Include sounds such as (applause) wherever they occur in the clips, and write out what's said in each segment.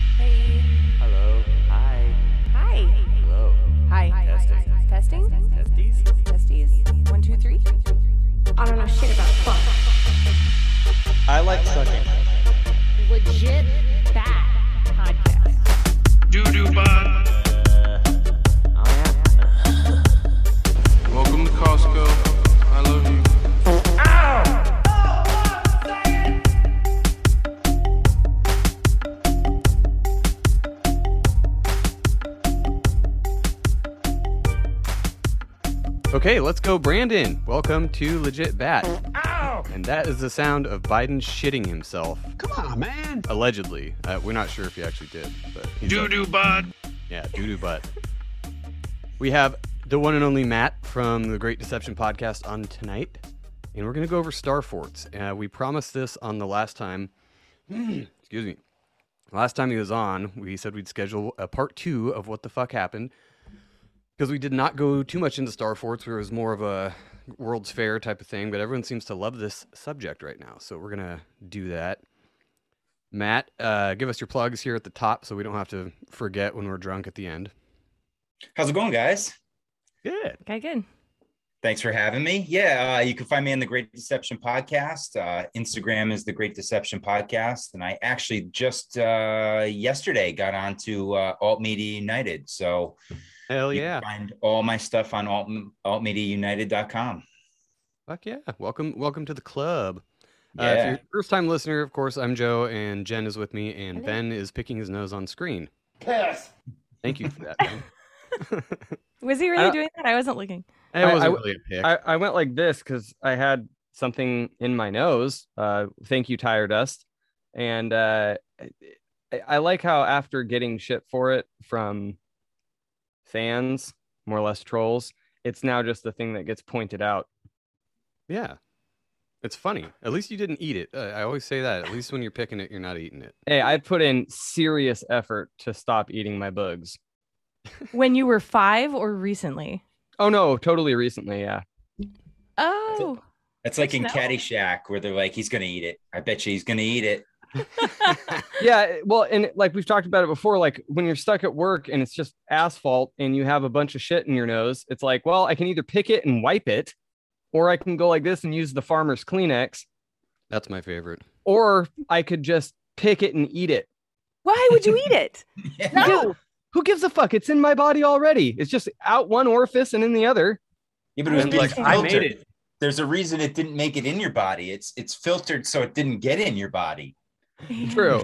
Hey. Hello. Hi. Hi. Hello. Hi. Testing. Testing? Testes? Testes? One, two, three? I don't know shit about fuck. I like sucking. Legit bad podcast. Doo doo bud. Uh, oh yeah. Welcome to Costco. Okay, let's go, Brandon. Welcome to Legit Bat. Ow! And that is the sound of Biden shitting himself, Come on, man. allegedly. Uh, we're not sure if he actually did, but he's doo doo bud. Yeah, doo doo butt. We have the one and only Matt from the Great Deception podcast on tonight, and we're going to go over Star Forts. Uh, we promised this on the last time. (clears throat) excuse me. Last time he was on, we said we'd schedule a part two of what the fuck happened because we did not go too much into Star Forts. Where it was more of a World's Fair type of thing, but everyone seems to love this subject right now, so we're gonna do that. Matt, uh, give us your plugs here at the top so we don't have to forget when we're drunk at the end. How's it going, guys? Good. Okay, good. Thanks for having me. Yeah, uh, you can find me on the Great Deception Podcast. Uh, Instagram is the Great Deception Podcast, and I actually just uh, yesterday got onto uh, Alt Media United. So Hell you yeah. can find all my stuff on alt, altmediaunited.com. Fuck yeah. Welcome welcome to the club. Uh, if Yeah. you're a first time listener, of course, I'm Joe and Jen is with me and Hello. Ben is picking his nose on screen. Thank you for that. Ben. (laughs) (laughs) Was he really doing that? I wasn't looking. It I- wasn't I- really a pick. I, I went like this because I had something in my nose. Uh, thank you, tire dust. And uh, I, I like how after getting shit for it from fans, more or less trolls, it's now just the thing that gets pointed out. yeah. It's funny. At least you didn't eat it. Uh, I always say that. At least when you're picking it, you're not eating it. Hey, I put in serious effort to stop eating my bugs. (laughs) When you were five or recently? Oh no, totally recently, yeah. Oh. It's like in No. Caddyshack where they're like, he's going to eat it. I bet you he's going to eat it. (laughs) yeah well and like we've talked about it before like when you're stuck at work and it's just asphalt and you have a bunch of shit in your nose it's like well i can either pick it and wipe it or i can go like this and use the farmer's kleenex That's my favorite. or i could just pick it and eat it Why would you eat it? (laughs) no who gives a fuck it's in my body already it's just out one orifice and in the other Yeah, but it was And, being like, I made it. There's a reason it didn't make it in your body. It's it's filtered so it didn't get in your body. (laughs) true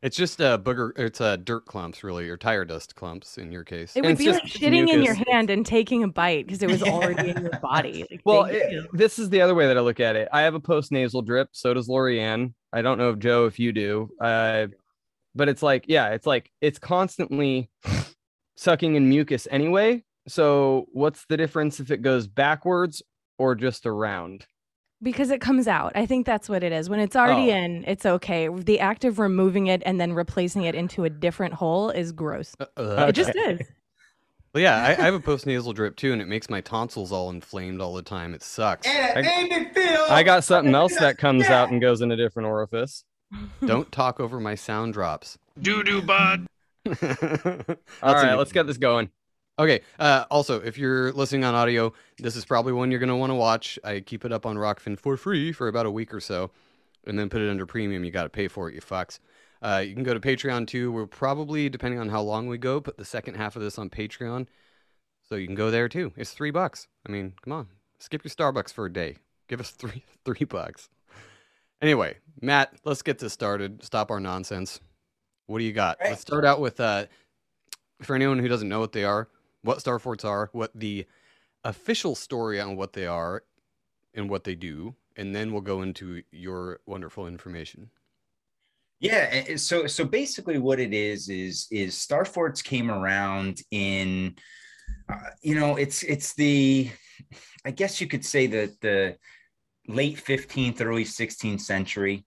It's just uh, booger. It's uh, dirt clumps, really, or tire dust clumps in your case. It And would it's be just like shitting in your hand and taking a bite because it was already in your (laughs) body. Like, Well, it- you. this is the other way that I look at it. I have a post nasal drip. So does Lorianne. I don't know if Joe, if you do. Uh, but it's like, yeah, it's like it's constantly sucking in mucus anyway. So what's the difference if it goes backwards or just around? Because it comes out. I think that's what it is. When it's already Oh. in, it's okay. The act of removing it and then replacing it into a different hole is gross. Uh, uh, It just is. (laughs) Well, yeah, I, I have a post nasal drip too, and it makes my tonsils all inflamed all the time. It sucks. I got something else that comes out and goes in a different orifice. (laughs) Don't talk over my sound drops. Doo doo bud. (laughs) All That's right, a- let's get this going. Okay. Uh, also, if you're listening on audio, this is probably one you're going to want to watch. I keep it up on Rokfin for free for about a week or so, and then put it under premium. You got to pay for it, you fucks. Uh, you can go to Patreon too. We'll probably, depending on how long we go, put the second half of this on Patreon, so you can go there too. It's three bucks. I mean, come on, skip your Starbucks for a day. Give us (laughs) three three bucks. Anyway, Matt, let's get this started. Stop our nonsense. What do you got? Right. Let's start out with uh, for anyone who doesn't know what they are, what Star Forts are, what the official story on what they are and what they do, and then we'll go into your wonderful information. Yeah, so so basically what it is is is Star Forts came around in uh, you know, it's it's the I guess you could say that the late 15th early 16th century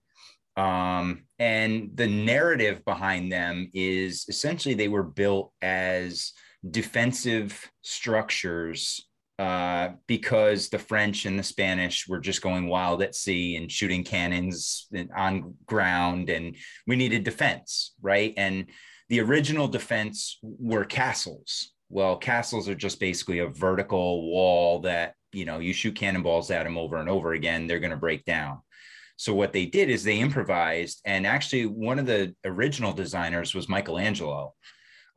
um and the narrative behind them is essentially they were built as defensive structures uh, because the French and the Spanish were just going wild at sea and shooting cannons on ground, and we needed defense, right? And the original defense were castles. Well, castles are just basically a vertical wall that you know you shoot cannonballs at them over and over again, they're going to break down. So what they did is they improvised, and actually one of the original designers was Michelangelo.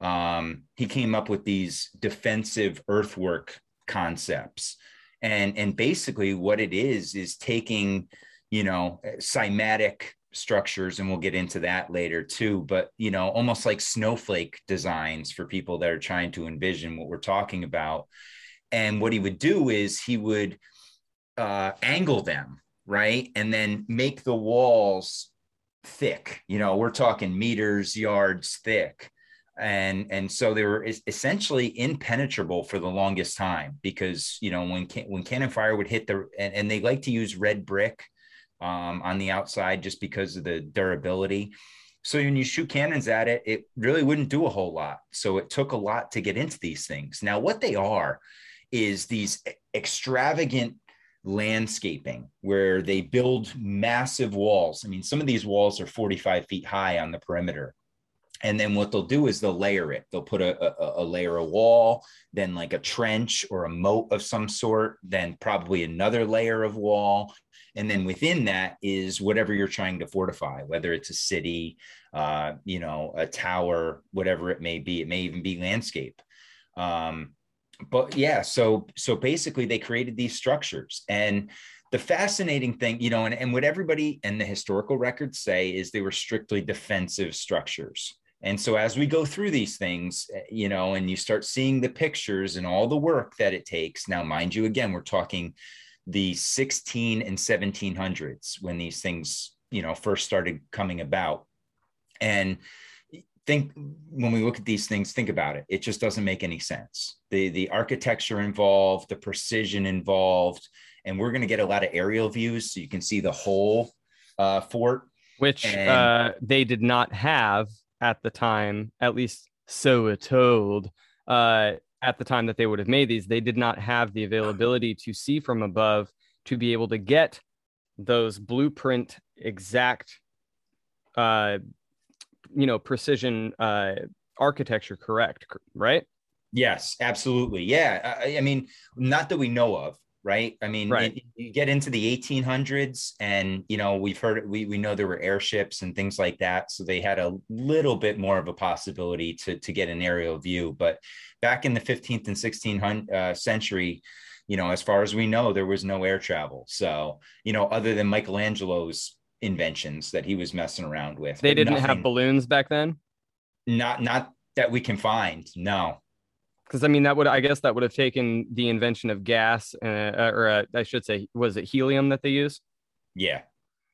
Um, he came up with these defensive earthwork concepts. And and basically what it is is taking you know cymatic structures and we'll get into that later too but you know almost like snowflake designs for people that are trying to envision what we're talking about. And what he would do is he would uh, angle them right? And then make the walls thick. You know we're talking meters yards thick and and so they were essentially impenetrable for the longest time because you know when when cannon fire would hit the and, and they like to use red brick um, on the outside just because of the durability. So when you shoot cannons at it it really wouldn't do a whole lot. So it took a lot to get into these things. Now what they are is these extravagant landscaping where they build massive walls. I mean some of these walls are 45 feet high on the perimeter and then what they'll do is they'll layer it. They'll put a, a, a, layer of wall then like a trench or a moat of some sort then probably another layer of wall. And then within that is whatever you're trying to fortify whether it's a city uh, you know a tower whatever it may be. It may even be landscape. Um, but yeah so so basically they created these structures. And the fascinating thing, you know, and, and what everybody and the historical records say is they were strictly defensive structures. And so as we go through these things, eh, you know, and you start seeing the pictures and all the work that it takes. Now, mind you, again, we're talking the 16 and 1700s when these things, you know, first started coming about. And think when we look at these things, think about it. It just doesn't make any sense. The the architecture involved, the precision involved, and we're going to get a lot of aerial views so you can see the whole uh, fort. Which And- uh, they did not have at the time, at least so we're told. Uh, at the time that they would have made these, they did not have the availability to see from above to be able to get those blueprint exact, uh, you know, precision uh, architecture correct, right? Yes, absolutely. Yeah. I, I mean, not that we know of, right? I mean, Right. it- you get into the 1800s and, you know, we've heard, we, we know there were airships and things like that. So they had a little bit more of a possibility to, to get an aerial view. But back in the 15th and 16th uh, century, you know, as far as we know, there was no air travel. So, you know, other than Michelangelo's inventions that he was messing around with, They didn't have balloons back then. not, not that we can find. No. Because I mean that would I guess that would have taken the invention of gas, uh, or uh, I should say, was it helium that they use? Yeah.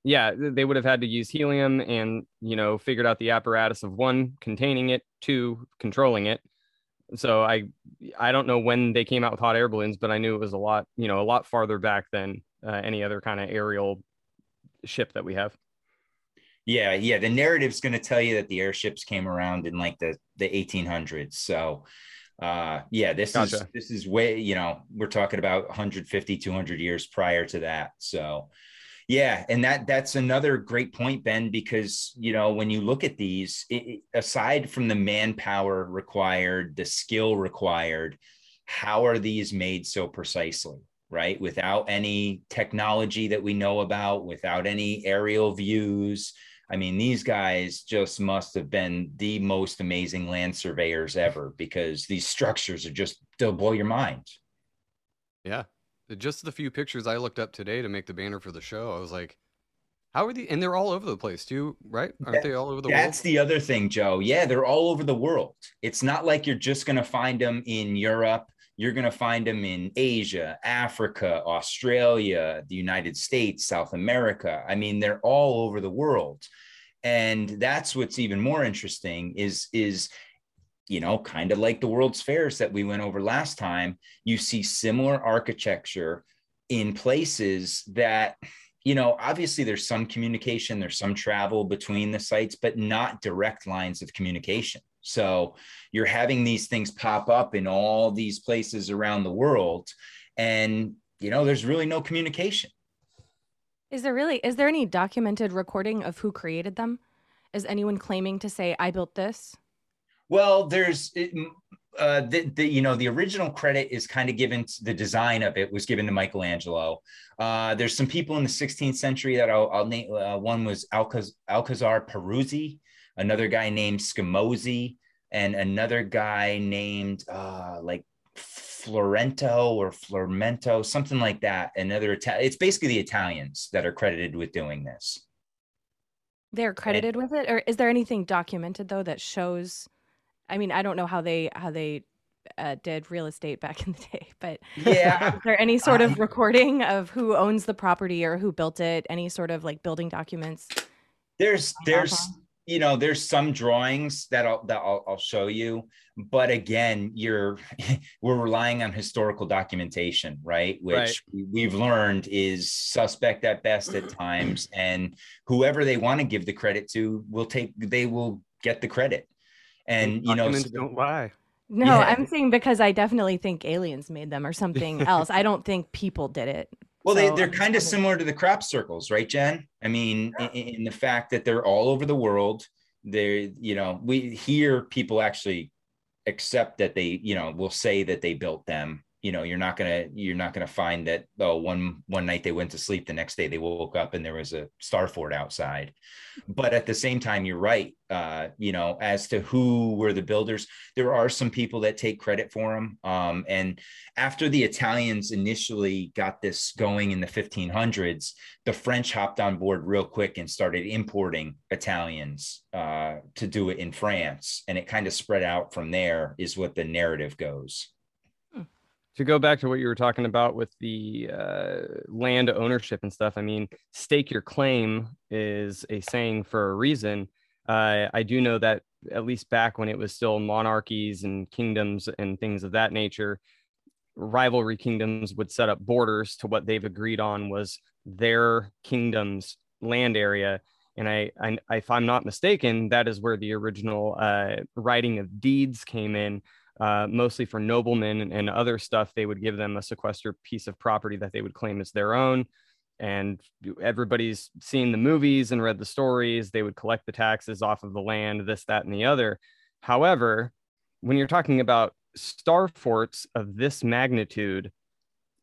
Yeah, they would have had to use helium, and you know, figured out the apparatus of one containing it, two controlling it. So I I don't know when they came out with hot air balloons, but I knew it was a lot you know a lot farther back than uh, any other kind of aerial ship that we have. Yeah, yeah. The narrative's going to tell you that the airships came around in like the the 1800s. So, uh, yeah, this is this is way you know we're talking about 150 200 years prior to that. So, yeah, and that that's another great point, Ben, because you know when you look at these, it- aside from the manpower required, the skill required, how are these made so precisely? Right, without any technology that we know about, without any aerial views, I mean, these guys just must have been the most amazing land surveyors ever because these structures are just, they'll blow your mind. Yeah. Just the few pictures I looked up today to make the banner for the show, I was like, how are the and they're all over the place too, right? Aren't That- they all over the That's world? That's the other thing, Joe. Yeah, they're all over the world. It's not like you're just going to find them in Europe. You're going to find them in Asia, Africa, Australia, the United States, South America. I mean, they're all over the world. and that's what's even more interesting is is you know kind of like the world's fairs that we went over last time you see similar architecture in places that you know obviously there's some communication there's some travel between the sites but not direct lines of communication so you're having these things pop up in all these places around the world and you know there's really no communication Is there really is there any documented recording of who created them? Is anyone claiming to say I built this? Well, there's, it, uh, the, the, you know, the original credit is kind of given, to, the design of it was given to Michelangelo. Uh, there's some people in the 16th century that I'll, I'll name, uh, one was Alcaz- Alcazar Peruzzi, another guy named Scamozzi, and another guy named uh, like Florento or Flormento, something like that. Another, Ita- it's basically the Italians that are credited with doing this. They're credited with it, or is there anything documented though that shows? I mean, I don't know how they how they uh, did real estate back in the day, (laughs) but Yeah. is there any sort of recording of who owns the property or who built it? Any sort of like building documents? there's there's. You know there's some drawings that I'll that I'll, I'll show you but again you're (laughs) we're relying on historical documentation right which Right. we've learned is suspect at best at times and whoever they want to give the credit to will take they will get the credit and you know Documents don't lie. No, Yeah. I'm saying because I definitely think aliens made them or something (laughs) else. I don't think people did it. Well, they, So they're um, kind of similar to the crop circles, right, Jen? I mean, in, in the fact that they're all over the world. They're, you know, we hear people actually accept that they, you know, will say that they built them. You know, you're not gonna you're not gonna find that oh one one night they went to sleep, the next day they woke up and there was a star fort outside. But at the same time, you're right. Uh, you know, as to who were the builders, there are some people that take credit for them. Um, and after the Italians initially got this going in the 1500s, the French hopped on board real quick and started importing Italians uh, to do it in France. And it kind of spread out from there, is what the narrative goes. To go back to what you were talking about with the uh, land ownership and stuff, I mean, stake your claim is a saying for a reason. Uh, I do know that at least back when it was still monarchies and kingdoms and things of that nature, rivalry kingdoms would set up borders to what they've agreed on was their kingdom's land area. And I, I, if I'm not mistaken, that is where the original uh, writing of deeds came in uh, mostly for noblemen and, and other stuff. They would give them a sequestered piece of property that they would claim as their own. And everybody's seen the movies and read the stories. They would collect the taxes off of the land, this, that, and the other. However, when you're talking about star forts of this magnitude,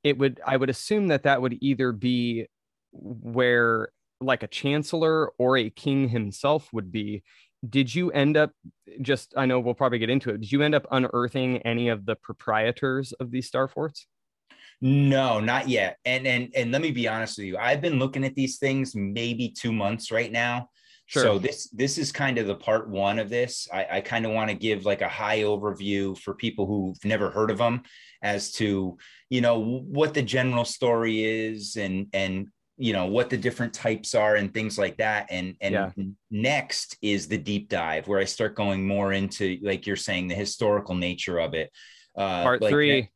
it would, I would assume that that would either be where like a chancellor or a king himself would be did you end up just i know we'll probably get into it did you end up unearthing any of the proprietors of these star forts No, not yet. And and and let me be honest with you. I've been looking at these things maybe two months right now. Sure. So this this is kind of the part one of this. I, I kind of want to give like a high overview for people who've never heard of them as to you know what the general story is and and you know what the different types are and things like that. And and Yeah. next is the deep dive where I start going more into like you're saying the historical nature of it. Uh, part like three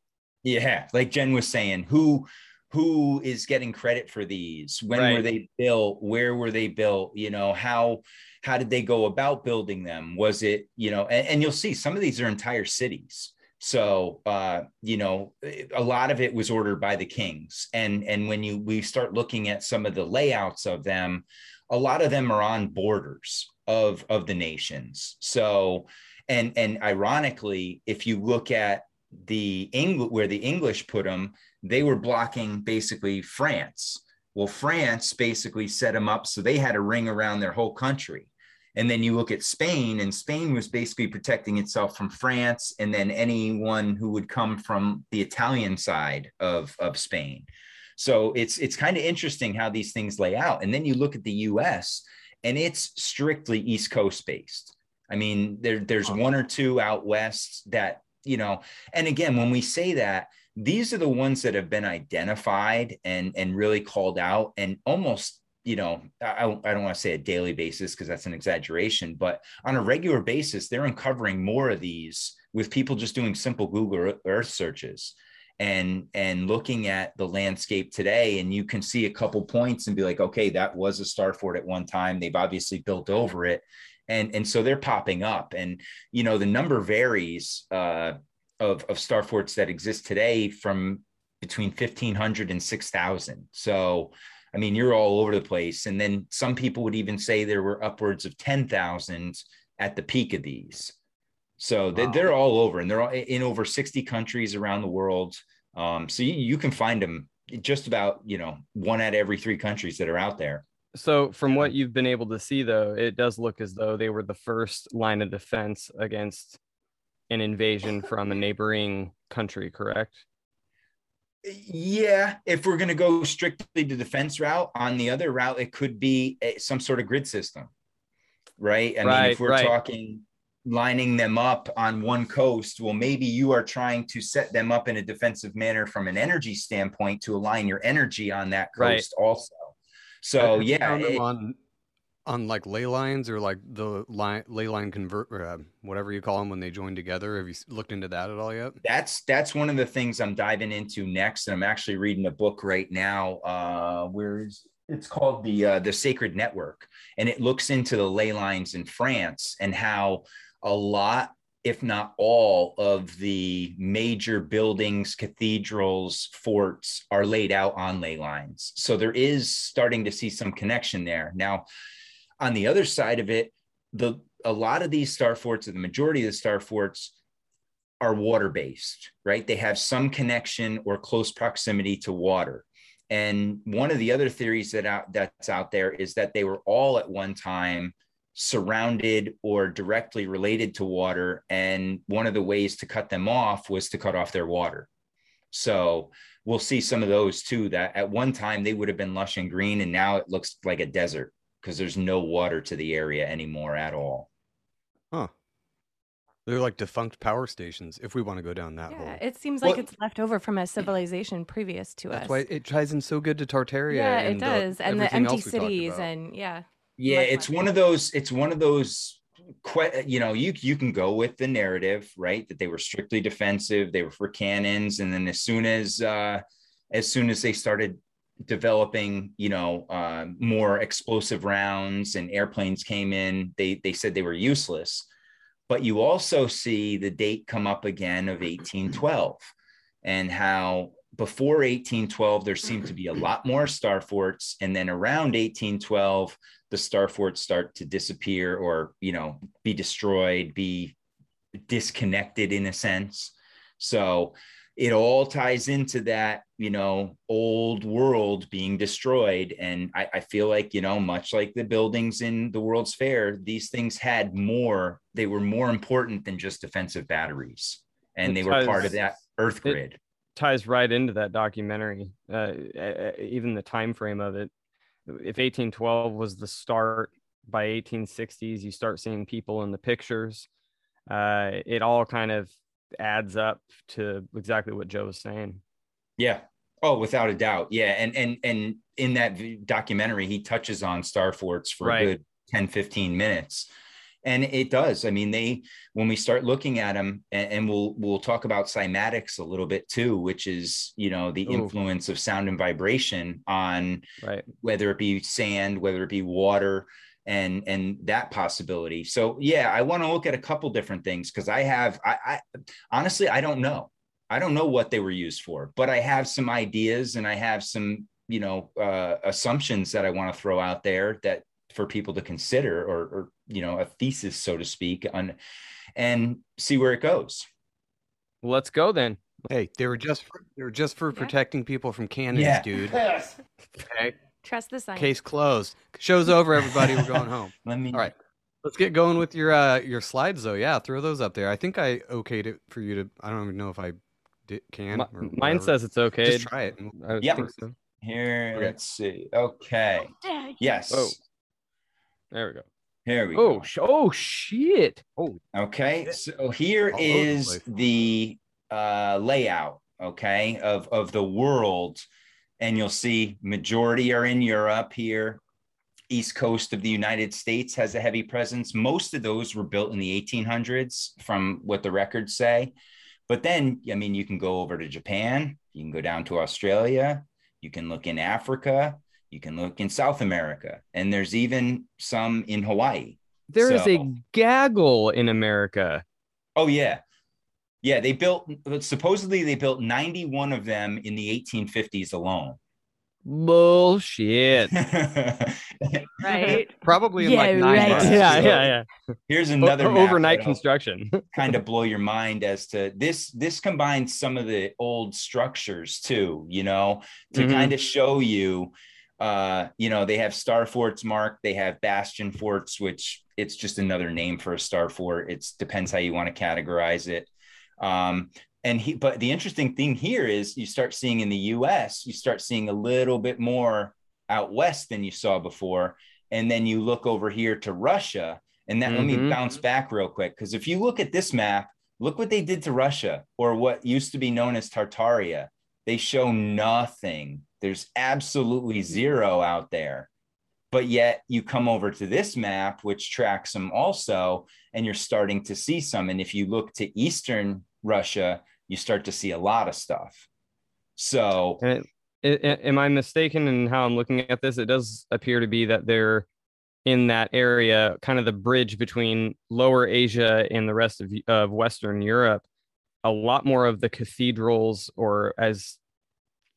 yeah, like Jen was saying, who who is getting credit for these? When were they built? Where were they built? You know, how how did they go about building them? Was it, you know, and, and you'll see some of these are entire cities. So uh, you know, a lot of it was ordered by the kings. And and when you we start looking at some of the layouts of them, a lot of them are on borders of of the nations. So and and ironically, if you look at the English where the English put them, they were blocking basically France. Well, France basically set them up so they had a ring around their whole country. And then you look at Spain, and Spain was basically protecting itself from France and then anyone who would come from the Italian side of, of Spain. So it's it's kind of interesting how these things lay out. And then you look at the US and it's strictly East Coast based. I mean, there, there's one or two out west that, you know, and again, when we say that, these are the ones that have been identified and, and really called out and almost you know, I, I don't want to say a daily basis because that's an exaggeration, but on a regular basis, they're uncovering more of these with people just doing simple Google Earth searches and and looking at the landscape today and you can see a couple points and be like okay that was a star fort at one time. They've obviously built over it. And and so they're popping up and you know the number varies uh, of of star forts that exist today from between 1500 and 6000 so i mean you're all over the place and then some people would even say there were upwards of 10,000 at the peak of these so wow. they're all over and they're all in over 60 countries around the world. Um, so you, you can find them just about, you know, one out of every three countries that are out there. So from what you've been able to see though, it does look as though they were the first line of defense against an invasion from a neighboring country, correct? Yeah, if we're going to go strictly the defense route, on the other route, it could be a, some sort of grid system, right? I right, mean, if we're right. talking lining them up on one coast, well, maybe you are trying to set them up in a defensive manner from an energy standpoint to align your energy on that coast right. also. So yeah, it, on on like ley lines or like the line ley line convert uh, whatever you call them when they join together. Have you looked into that at all yet? That's that's one of the things I'm diving into next, and I'm actually reading a book right now. Uh, where is it's called the uh, the Sacred Network, and it looks into the ley lines in France and how a lot, if not all, of the major buildings, cathedrals, forts are laid out on ley lines. So there is starting to see some connection there. Now, on the other side of it, the a lot of these star forts, or the majority of the star forts, are water based, right? They have some connection or close proximity to water. And one of the other theories that out, that's out there is that they were all at one time surrounded or directly related to water. And one of the ways to cut them off was to cut off their water. So we'll see some of those too, that at one time they would have been lush and green, and now it looks like a desert because there's no water to the area anymore at all. Huh. They're like defunct power stations if we want to go down that yeah, hole. It seems like well, it's left over from a civilization previous to that's us. That's why it ties in so good to Tartaria. Yeah, it does. The, and the empty cities and yeah yeah it's one of those it's one of those you know you you can go with the narrative right that they were strictly defensive they were for cannons and then as soon as uh as soon as they started developing you know uh, more explosive rounds and airplanes came in. They they said they were useless. But you also see the date come up again of 1812 and how before 1812 there seemed to be a lot more star forts. And then around 1812 the star forts start to disappear or you know be destroyed be disconnected in a sense. So it all ties into that you know old world being destroyed. And I, I, feel like you know much like the buildings in the world's fair these things had more they were more important than just defensive batteries. And it they ties, were part of that earth grid. ties right into that documentary uh, even the time frame of it. If 1812 was the start by 1860s you start seeing people in the pictures. Uh, it all kind of adds up to exactly what joe was saying yeah oh without a doubt yeah and and and in that documentary he touches on star forts for right. a good 10 15 minutes and it does i mean they when we start looking at them and, and, we'll we'll talk about cymatics a little bit too which is you know the Ooh. influence of sound and vibration on right. whether it be sand whether it be water and and that possibility. So yeah i want to look at a couple different things because i have I, I honestly i don't know. I don't know what they were used for but i have some ideas and i have some you know uh, assumptions that i want to throw out there that for people to consider or, or you know a thesis so to speak on and see where it goes. Let's go then. Hey they were just for, they were just for yeah. protecting people from cannons yeah. dude. (laughs) Okay trust the science. Case closed. Show's over everybody. We're going home. (laughs) Let me all right. Let's get going with your uh your slides though. Yeah throw those up there. I think i okayed it for you to i don't even know if i did, can My, mine says it's okay just try it. Yeah so. here okay. let's see. Okay. Yes. Oh. There we go. Here we oh, go. Oh, shit. Oh, okay. So here All is the, the uh, layout, okay, of, of the world. And you'll see majority are in Europe here. east coast of the United States has a heavy presence. Most of those were built in the 1800s, from what the records say. But then, I mean, you can go over to Japan, you can go down to Australia, you can look in Africa, you can look in South America, and there's even some in Hawaii. There is So- a gaggle in America. Oh yeah. Yeah, they built supposedly they built 91 of them in the 1850s alone. Bullshit. (laughs) Right. Probably in Yeah, like nine right. months. yeah, So yeah, yeah. Here's another o- overnight that'll construction. (laughs) kind of blow your mind as to this this combines some of the old structures too, you know, to Mhm. kind of show you uh, you know, they have star forts marked, they have bastion forts, which it's just another name for a star fort. It depends how you want to categorize it. Um, and he, but the interesting thing here is you start seeing in the US, you start seeing a little bit more out west than you saw before. And then you look over here to Russia. And that let me Mhm. bounce back real quick. Because if you look at this map, look what they did to Russia or what used to be known as Tartaria. They show nothing. There's absolutely zero out there. But yet you come over to this map, which tracks them also, and you're starting to see some. And if you look to Eastern Russia, you start to see a lot of stuff. So And it, am I mistaken in how I'm looking at this? It does appear to be that they're in that area, kind of the bridge between Lower Asia and the rest of, of Western Europe. A lot more of the cathedrals, or as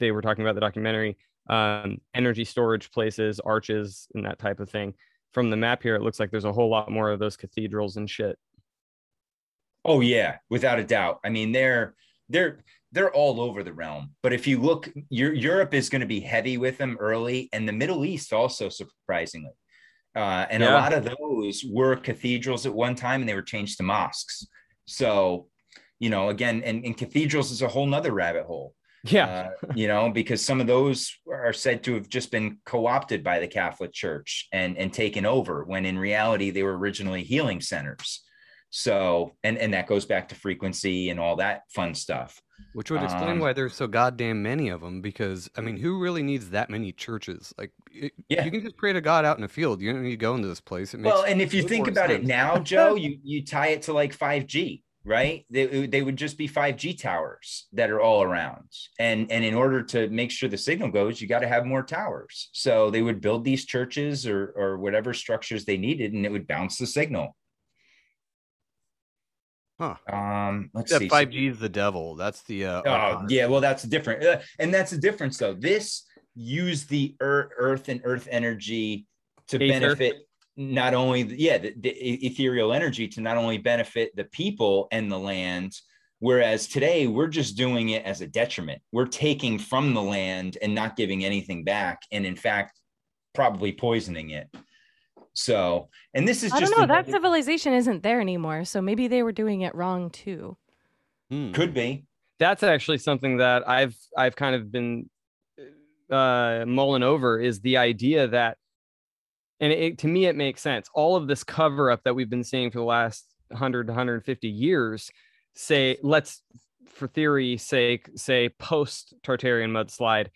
they were talking about the documentary, um, energy storage places, arches, and that type of thing. From the map here, it looks like there's a whole lot more of those cathedrals and shit. Oh yeah, without a doubt. I mean, they're they're they're all over the realm. But if you look, Eu- Europe is going to be heavy with them early, and the Middle East also, surprisingly. Uh, and a lot of those were cathedrals at one time, and they were changed to mosques. So, you know, again, and, and cathedrals is a whole nother rabbit hole. Yeah. Uh, you know, because some of those are said to have just been co-opted by the Catholic Church and and taken over when in reality they were originally healing centers. So, and and that goes back to frequency and all that fun stuff. Which would explain Um, why there's so goddamn many of them. Because I mean, who really needs that many churches? Like, it, Yeah. you can just pray to God out in a field. You don't need to go into this place. It makes Well, and if you think about it now, Joe, (laughs) you you tie it to like 5G, right? They, they would just be 5G towers that are all around. And and in order to make sure the signal goes, you got to have more towers. So they would build these churches or or whatever structures they needed and it would bounce the signal. Huh. Um, let's Except see. 5G is the devil. That's the. Uh, Oh, yeah. Well, that's different. Uh, and that's the difference, though. This used the earth, earth and earth energy to Aether. benefit not only, yeah, the, the ethereal energy to not only benefit the people and the land. Whereas today we're just doing it as a detriment. We're taking from the land and not giving anything back. And in fact, probably poisoning it. So, and this is I just don't know. That civilization isn't there anymore, so maybe they were doing it wrong too. Hmm. could be. that's actually something that I've I've kind of been uh mulling over is the idea that and it, to me it makes sense all of this cover up that we've been seeing for the last 100 150 years say let's for theory sake say post Tartarian mudslide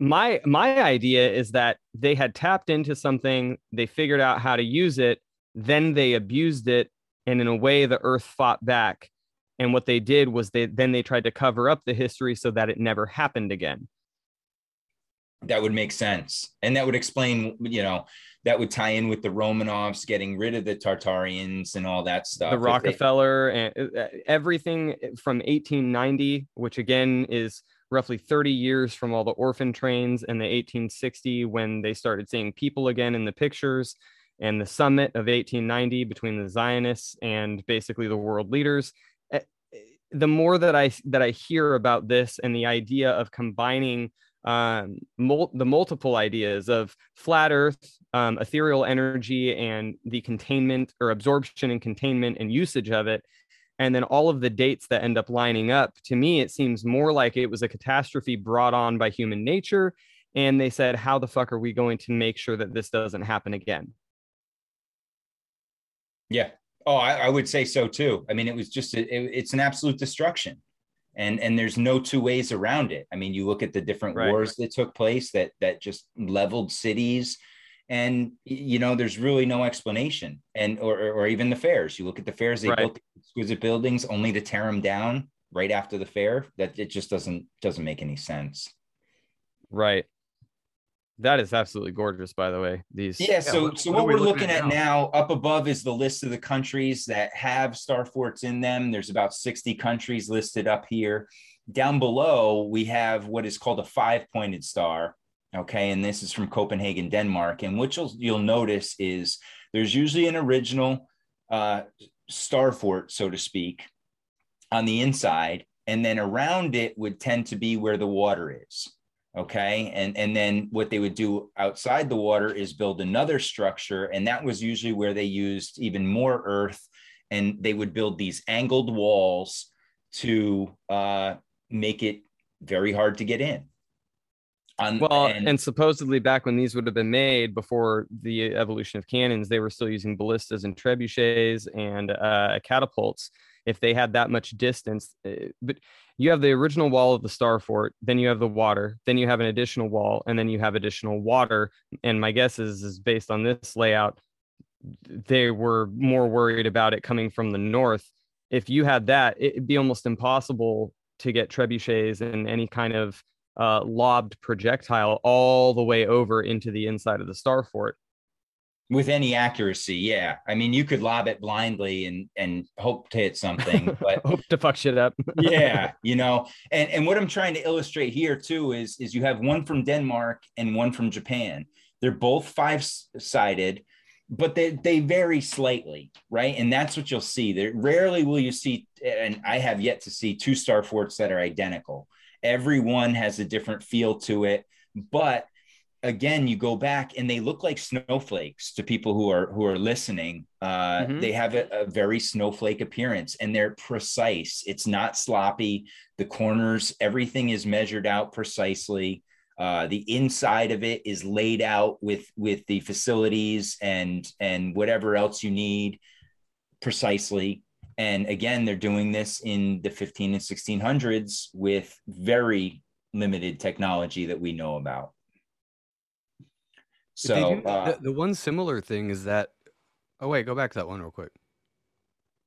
my my idea is that they had tapped into something they figured out how to use it then they abused it and in a way the earth fought back and what they did was they then they tried to cover up the history so that it never happened again That would make sense. And that would explain, you know, that would tie in with the Romanovs getting rid of the Tartarians and all that stuff. the If they- rockefeller and uh, everything from 1890 which again is roughly 30 years from all the orphan trains and the 1860 when they started seeing people again in the pictures and the summit of 1890 between the zionists and basically the world leaders. Eh, eh, the more that i that i hear about this and the idea of combining um, mul- the multiple ideas of flat earth um, ethereal energy and the containment or absorption and containment and usage of it and then all of the dates that end up lining up to me it seems more like it was a catastrophe brought on by human nature and they said how the fuck are we going to make sure that this doesn't happen again Yeah. Oh, I, I would say so too. I mean, it was just a, it- it's an absolute destruction, and and there's no two ways around it. I mean, you look at the different Right. wars that took place that that just leveled cities, and you know there's really no explanation and or, or or even the fairs you look at the fairs they Right. built exquisite buildings only to tear them down right after the fair that it just doesn't doesn't make any sense Right. That is absolutely gorgeous, by the way. These yeah so what- so what what we we're looking looking at at now? now up above is the list of the countries that have star forts in them there's about 60 countries listed up here down below we have what is called a five pointed star okay? And this is from copenhagen denmark. And what you'll you'll notice is there's usually an original uh, star fort so to speak on the inside. And then around it would tend to be where the water is okay? And and then what they would do outside the water is build another structure. And that was usually where they used even more earth. And they would build these angled walls to uh, make it very hard to get in on well, and, and, supposedly back when these would have been made before the evolution of cannons, they were still using ballistas and trebuchets and uh, catapults. If they had that much distance, uh, but you have the original wall of the star fort, then you have the water, then you have an additional wall, and then you have additional water. And my guess is, is based on this layout, they were more worried about it coming from the north. If you had that, it'd be almost impossible to get trebuchets and any kind of uh, lobbed projectile all the way over into the inside of the star fort. with any accuracy yeah. I mean you could lob it blindly and and hope to hit something (laughs) but Hope to fuck shit up. (laughs) yeah you know? And and what i'm trying to illustrate here too is is you have one from denmark and one from japan. They're both five sided but they they vary slightly right? And that's what you'll see. There rarely will you see and i have yet to see two star forts that are identical every one has a different feel to it. But again you go back and they look like snowflakes to people who are who are listening. Uh, Mhm. they have a, a very snowflake appearance and they're precise. It's not sloppy. The corners everything is measured out precisely. Uh, the inside of it is laid out with with the facilities and and whatever else you need precisely and again they're doing this in the 15 and 1600s with very limited technology that we know about so do- uh, the, the one similar thing is that. Oh wait, go back to that one real quick.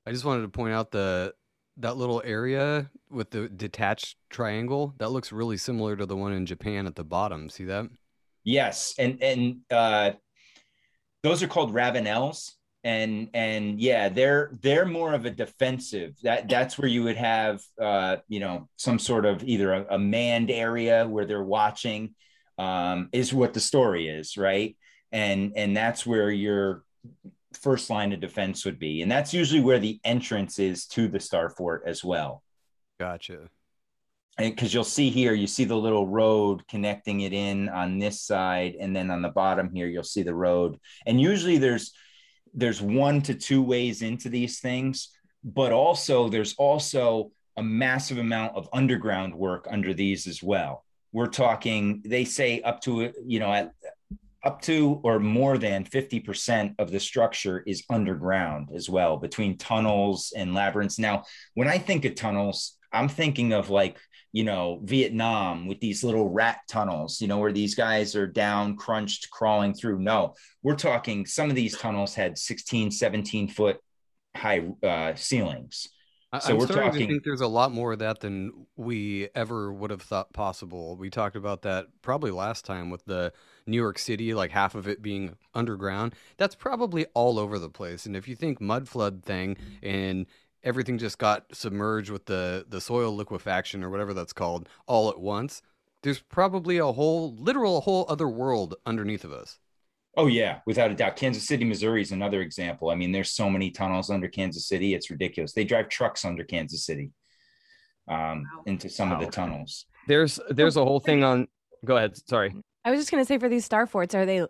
I just wanted to point out the that little area with the detached triangle that looks really similar to the one in Japan at the bottom. See that? Yes, and and uh, those are called ravelins, and and yeah, they're they're more of a defensive. That that's where you would have uh, you know some sort of either a, a manned area where they're watching, um, is what the story is, right? And and that's where your first line of defense would be, and that's usually where the entrance is to the star fort as well Gotcha. because you'll see here, you see the little road connecting it in on this side, and then on the bottom here, you'll see the road. And usually there's there's one to two ways into these things, but also there's also a massive amount of underground work under these as well. We're talking, they say up to you know at up to or more than 50% of the structure is underground as well between tunnels and labyrinths now when i think of tunnels i'm thinking of like you know vietnam with these little rat tunnels you know where these guys are down crunched crawling through no we're talking some of these tunnels had 16 17 foot high uh, ceilings So I'm we're starting to talking- think there's a lot more of that than we ever would have thought possible. We talked about that probably last time with the New York City, like half of it being underground. That's probably all over the place. And if you think mud flood thing and everything just got submerged with the the soil liquefaction or whatever that's called all at once, there's probably a whole literal a whole other world underneath of us. Oh yeah, without a doubt. Kansas City, Missouri is another example. I mean, there's so many tunnels under Kansas City, it's ridiculous. They drive trucks under Kansas City um, into some of the tunnels. There's there's a whole thing on. Go ahead. Sorry. I was just gonna say for these star forts, are they?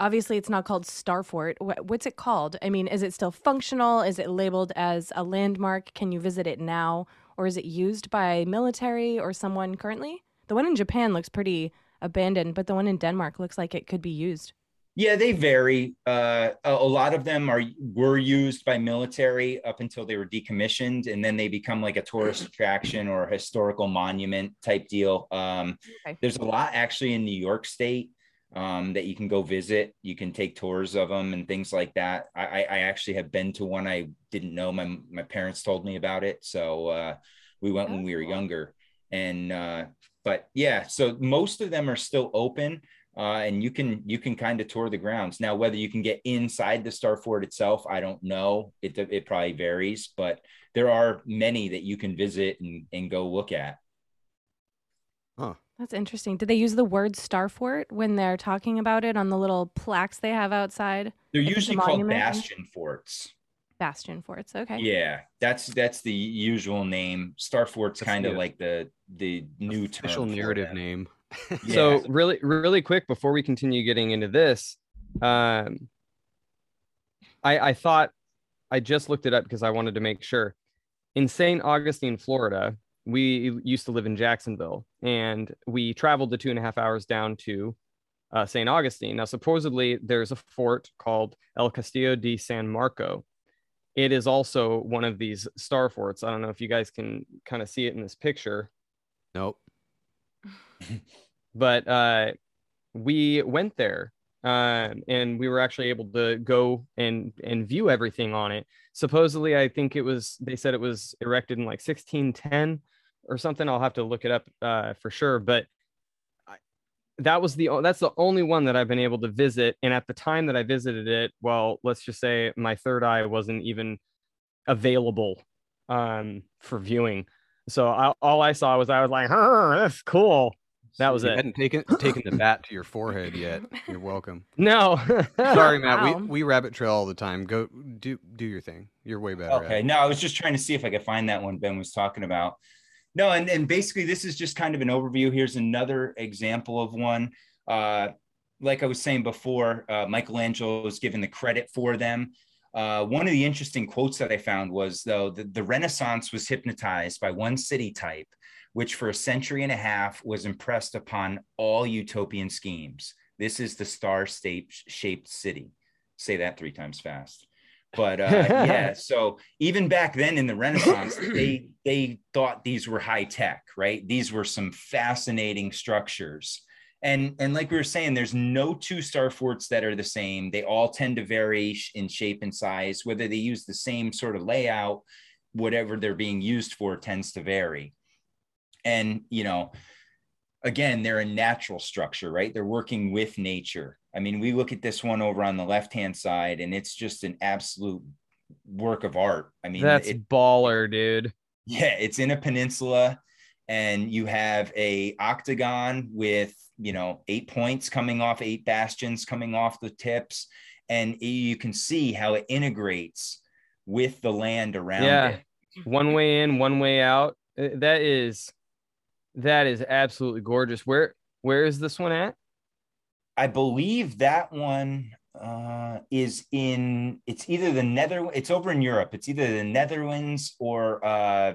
Obviously, it's not called star fort. What's it called? I mean, is it still functional? Is it labeled as a landmark? Can you visit it now, or is it used by military or someone currently? The one in Japan looks pretty abandoned, but the one in Denmark looks like it could be used. Yeah, they vary. Uh, a, a lot of them are were used by military up until they were decommissioned, and then they become like a tourist (clears throat) attraction or a historical monument type deal. Um, Okay. There's a lot actually in New York State. Um, that you can go visit. You can take tours of them and things like that. I, I, actually have been to one I didn't know. My my parents told me about it, so uh, we went when we were younger. And uh, but yeah, so most of them are still open. Uh, and you can you can kind of tour the grounds now. Whether you can get inside the Star Fort itself, I don't know. It it probably varies, but there are many that you can visit and, and go look at. That's interesting. Did they use the word Star Fort when they're talking about it on the little plaques they have outside? They're Like the usually called bastion forts. Bastion forts. Okay. Yeah, that's that's the usual name. Star Fort's kind of like the the new Official term narrative them. name. (laughs) So really, really quick before we continue getting into this, um, I I thought I just looked it up because I wanted to make sure. In St. Augustine, Florida, we used to live in Jacksonville, and we traveled the two and a half hours down to uh, St. Augustine. Now, supposedly, there's a fort called El Castillo de San Marco. It is also one of these star forts. I don't know if you guys can kind of see it in this picture Nope. (laughs) but uh, we went there um, and we were actually able to go and and view everything on it. Supposedly, I think it was they said it was erected in like 1610 or something. I'll have to look it up uh, for sure, but that was the that's the only one that I've been able to visit. And at the time that I visited it, well, let's just say my third eye wasn't even available um, for viewing. So I, all I saw was I was like, "Huh, that's cool." That was you it. hadn't taken taken the bat to your forehead yet. You're welcome. (laughs) No. Sorry, Matt. Wow. We, we rabbit trail all the time. Go do do your thing. You're way better. at Okay. it. No, I was just trying to see if I could find that one Ben was talking about. No, and, and basically this is just kind of an overview. Here's another example of one. Uh, like I was saying before, uh, Michelangelo is given the credit for them. Uh, one of the interesting quotes that I found was though the, the Renaissance was hypnotized by one city type, which for a century and a half was impressed upon all utopian schemes. This is the star shaped city. Say that three times fast. But uh, yeah, (laughs) so even back then in the Renaissance, they they thought these were high tech, right? These were some fascinating structures. And, and like we were saying, there's no two star forts that are the same. They all tend to vary in shape and size. Whether they use the same sort of layout, whatever they're being used for tends to vary. And you know, again, they're a natural structure, right? They're working with nature. I mean, we look at this one over on the left hand side, and it's just an absolute work of art. I mean, That's it, baller, dude. yeah, it's in a peninsula, and you have a octagon with you know eight points coming off, eight bastions coming off the tips, and you can see how it integrates with the land around Yeah. it. One way in, one way out. Uh, That is that is absolutely gorgeous. Where where is this one at? I believe that one uh, is in. It's either the Nether. It's over in Europe. It's either the Netherlands or uh,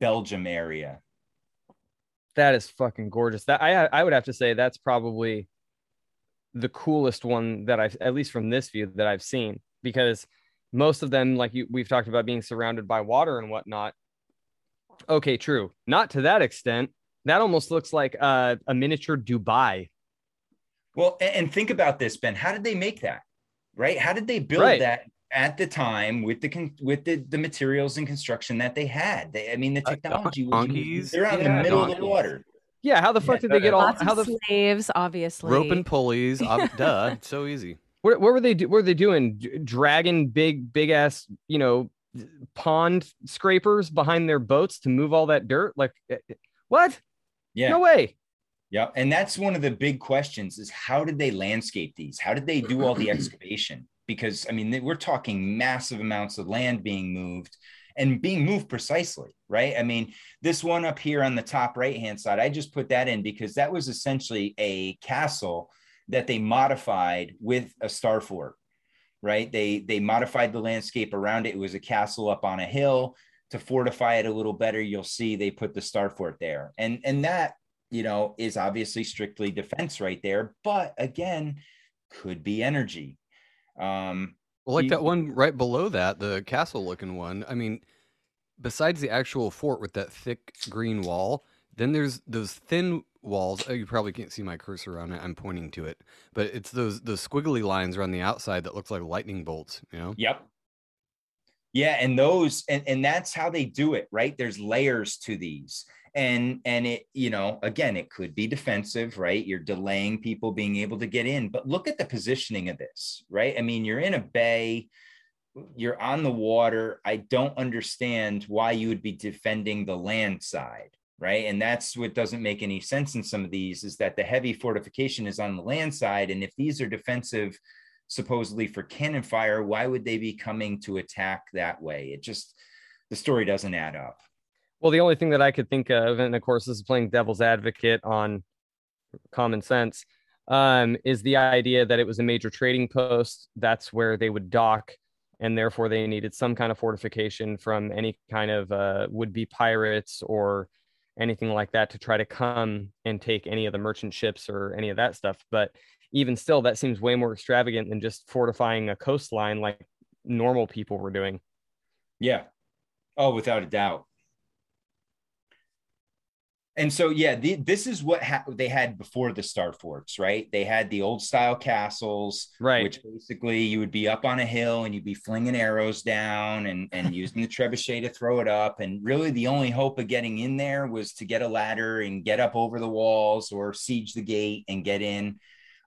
Belgium area. That is fucking gorgeous. That I I would have to say that's probably the coolest one that I've at least from this view that I've seen because most of them like you we've talked about being surrounded by water and whatnot. Okay, true. Not to that extent. That almost looks like uh, a miniature Dubai. Well, and think about this, Ben. How did they make that? Right? How did they build Right. that at the time with the con- with the, the materials and construction that they had? They, I mean, the Uh, don- technology was they're out in Yeah, the middle of the water. Yeah, how the fuck Yeah, did they get all? Lots How of the slaves, obviously. Rope and pulleys. ob- (laughs) duh. It's so easy. what, what were they do? What were they doing? D- dragging big, big ass, you know, pond scrapers behind their boats to move all that dirt? Like, eh, eh, what? Yeah. No way. Yeah, and that's one of the big questions: is how did they landscape these? How did they do all the excavation? Because I mean, we're talking massive amounts of land being moved and being moved precisely, right? I mean, this one up here on the top right hand side, I just put that in because that was essentially a castle that they modified with a star fort, right? They they modified the landscape around it. It was a castle up on a hill to fortify it a little better. You'll see they put the star fort there, and and that you know, is obviously strictly defense right there, but again, could be energy. Um, Well, like You- that one right below that, the castle looking one. I mean, besides the actual fort with that thick green wall, then there's those thin walls. oh, You probably can't see my cursor on it. I'm pointing to it, but it's those the squiggly lines around the outside that looks like lightning bolts. You know. Yep. Yeah, and those and and that's how they do it, right? There's layers to these. And and it, you know, again, it could be defensive, right? You're delaying people being able to get in, but look at the positioning of this, right? I mean, you're in a bay, you're on the water. I don't understand why you would be defending the land side, right? And that's what doesn't make any sense in some of these is that the heavy fortification is on the land side and if these are defensive supposedly for cannon fire, why would they be coming to attack that way? It just the story doesn't add up. Well, the only thing that I could think of, and of course, this is playing devil's advocate on common sense, um, is the idea that it was a major trading post. That's where they would dock, and therefore they needed some kind of fortification from any kind of uh, would-be pirates or anything like that to try to come and take any of the merchant ships or any of that stuff. But even still, that seems way more extravagant than just fortifying a coastline like normal people were doing. Yeah. Oh, without a doubt. And so, yeah, the, this is what ha- they had before the Star Forts, right? They had the old style castles, Right. Which basically you would be up on a hill and you'd be flinging arrows down and, and (laughs) using the trebuchet to throw it up. And really, the only hope of getting in there was to get a ladder and get up over the walls or siege the gate and get in.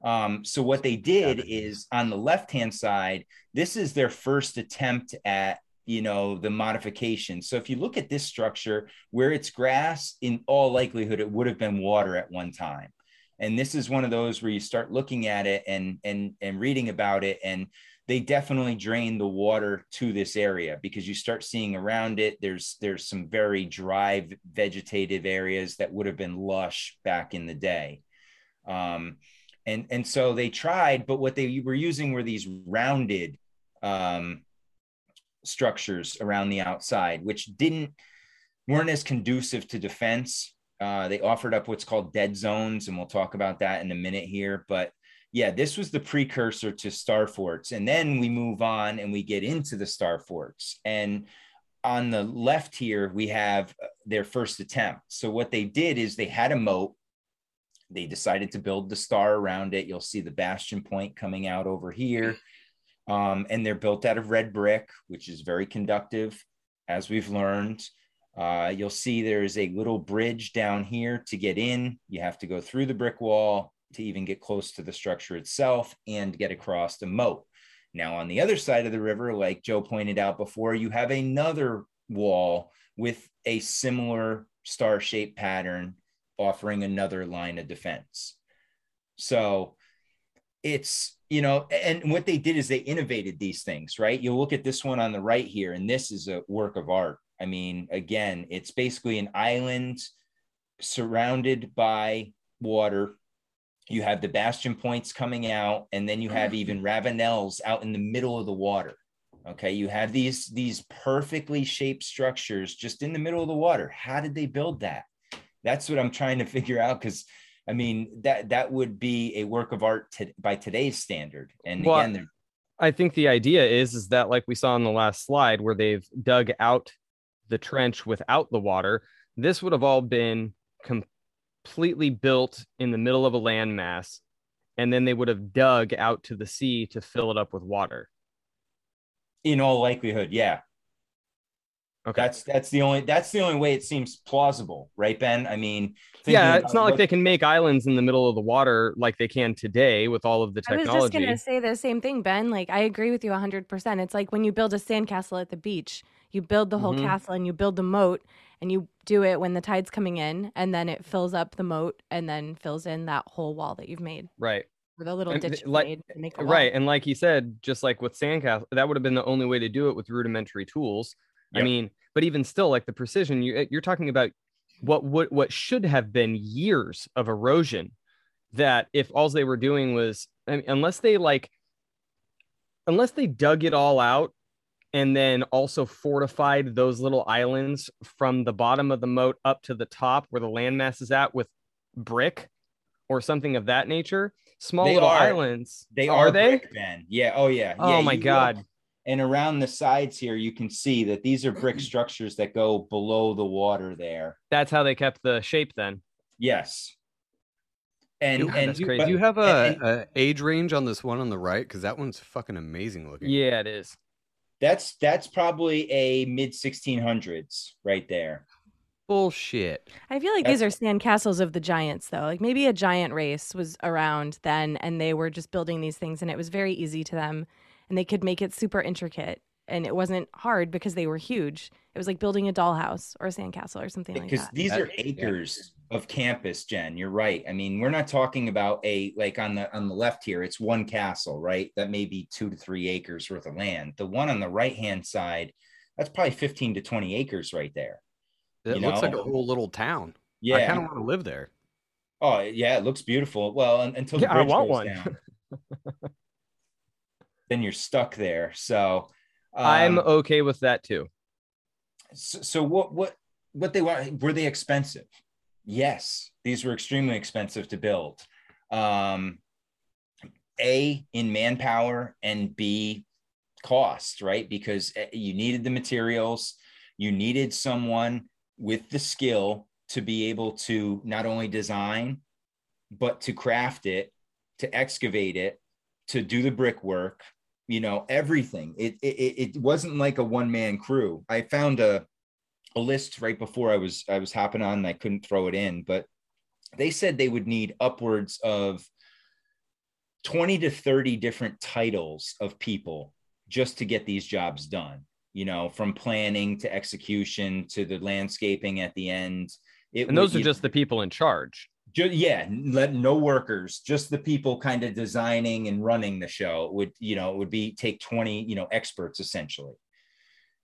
Um, so what they did is on the left hand side, this is their first attempt at you know the modification. So if you look at this structure where it's grass, in all likelihood it would have been water at one time. And this is one of those where you start looking at it and and and reading about it and they definitely drain the water to this area because you start seeing around it there's there's some very dry vegetative areas that would have been lush back in the day um, and and so they tried but what they were using were these rounded um, structures around the outside which didn't weren't as conducive to defense. Uh, they offered up what's called dead zones and we'll talk about that in a minute here. But yeah this was the precursor to star forts. And then we move on and we get into the star forts. And on the left here we have uh, their first attempt. So what they did is they had a moat. They decided to build the star around it. You'll see the bastion point coming out over here um, and they're built out of red brick which is very conductive as we've learned. Uh, you'll see there's a little bridge down here to get in. You have to go through the brick wall to even get close to the structure itself and get across the moat. Now on the other side of the river like joe pointed out before you have another wall with a similar star shaped pattern offering another line of defense. So it's, you know, and what they did is they innovated these things, right? You look at this one on the right here, and this is a work of art. I mean, again, it's basically an island surrounded by water. You have the bastion points coming out, and then you have mm-hmm. even ravelins out in the middle of the water. Okay, you have these these perfectly shaped structures just in the middle of the water. How did they build that? That's what I'm trying to (laughs) figure out because I mean that that would be a work of art to, by today's standard. And Well, again, I think the idea is is that like we saw on the last slide where they've dug out the trench without the water, this would have all been completely built in the middle of a landmass, and then they would have dug out to the sea to fill it up with water. in all likelihood, yeah, Okay. that's that's the only that's the only way it seems plausible, right, Ben? I mean, yeah, it's about not like what- they can make islands in the middle of the water like they can today with all of the technology. I was just gonna say the same thing, Ben. Like I agree with you 100%. It's like when you build a sandcastle at the beach, you build the whole Mhm. castle and you build the moat, and you do it when the tide's coming in, and then it fills up the moat and then fills in that whole wall that you've made, right. or the little And ditch th- like- made to make a wall. Right. And like you said, just like with sandcastle, that would have been the only way to do it with rudimentary tools. I mean, but even still, like the precision, you, eh, you're talking about what would what should have been years of erosion. That if all they were doing was, I mean, unless they like, unless they dug it all out and then also fortified those little islands from the bottom of the moat up to the top where the landmass is at with brick or something of that nature. Small They little are. islands. They are are they? brick, Ben. Yeah. Oh yeah. Oh yeah, my you look- God. And around the sides here, you can see that these are brick (clears throat) structures that go below the water there. That's how they kept the shape then. Yes. And God, and that's you- crazy. but- Do you have a, and- and a age range on this one on the right? Because that one's fucking amazing looking. Yeah, it is. that's that's probably a mid 1600s right there. Bullshit. I feel like these are sandcastles of the giants, though. Like maybe a giant race was around then and they were just building these things and it was very easy to them and they could make it super intricate and it wasn't hard because they were huge. It was like building a dollhouse or a sandcastle or something like that. because these are acres of campus jen you're right i mean we're not talking about a like on the on the left here it's one castle right that may be two to three acres worth of land the one on the right hand side that's probably 15 to 20 acres right there It You looks like a whole little town. Yeah, I kind of want to live there. oh yeah it looks beautiful well until the Yeah, I bridge want goes one. (laughs) then you're stuck there. So I'm um, okay with that too. so, so what what what they were they expensive? Yes these were extremely expensive to build. Um a in manpower and b cost right? Because eh, you needed the materials you needed someone with the skill to be able to not only design but to craft it to excavate it to do the brickwork you know everything it it, it wasn't like a one man crew i found a a list right before I was I was hopping on and I couldn't throw it in, but they said they would need upwards of 20 to 30 different titles of people just to get these jobs done. You know, from planning to execution to the landscaping at the end. It And those would- are just the people in charge. Ju- yeah, let no workers, just the people kind of designing and running the show would, you know, it would be take 20, you know, experts essentially.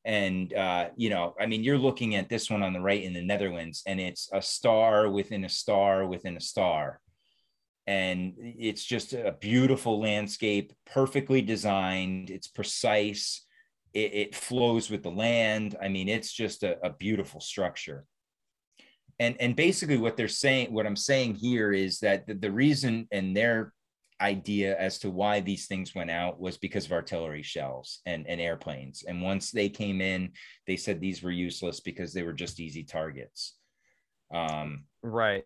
And uh, you know, I mean, you're looking at this one on the right in the Netherlands, and it's a star within a star within a star. And it's just a beautiful landscape, perfectly designed, it's precise, it, it flows with the land. I mean, it's just a, a beautiful structure and and basically what they're saying what i'm saying here is that the, the reason and their idea as to why these things went out was because of artillery shells and, and airplanes and once they came in they said these were useless because they were just easy targets um, Right.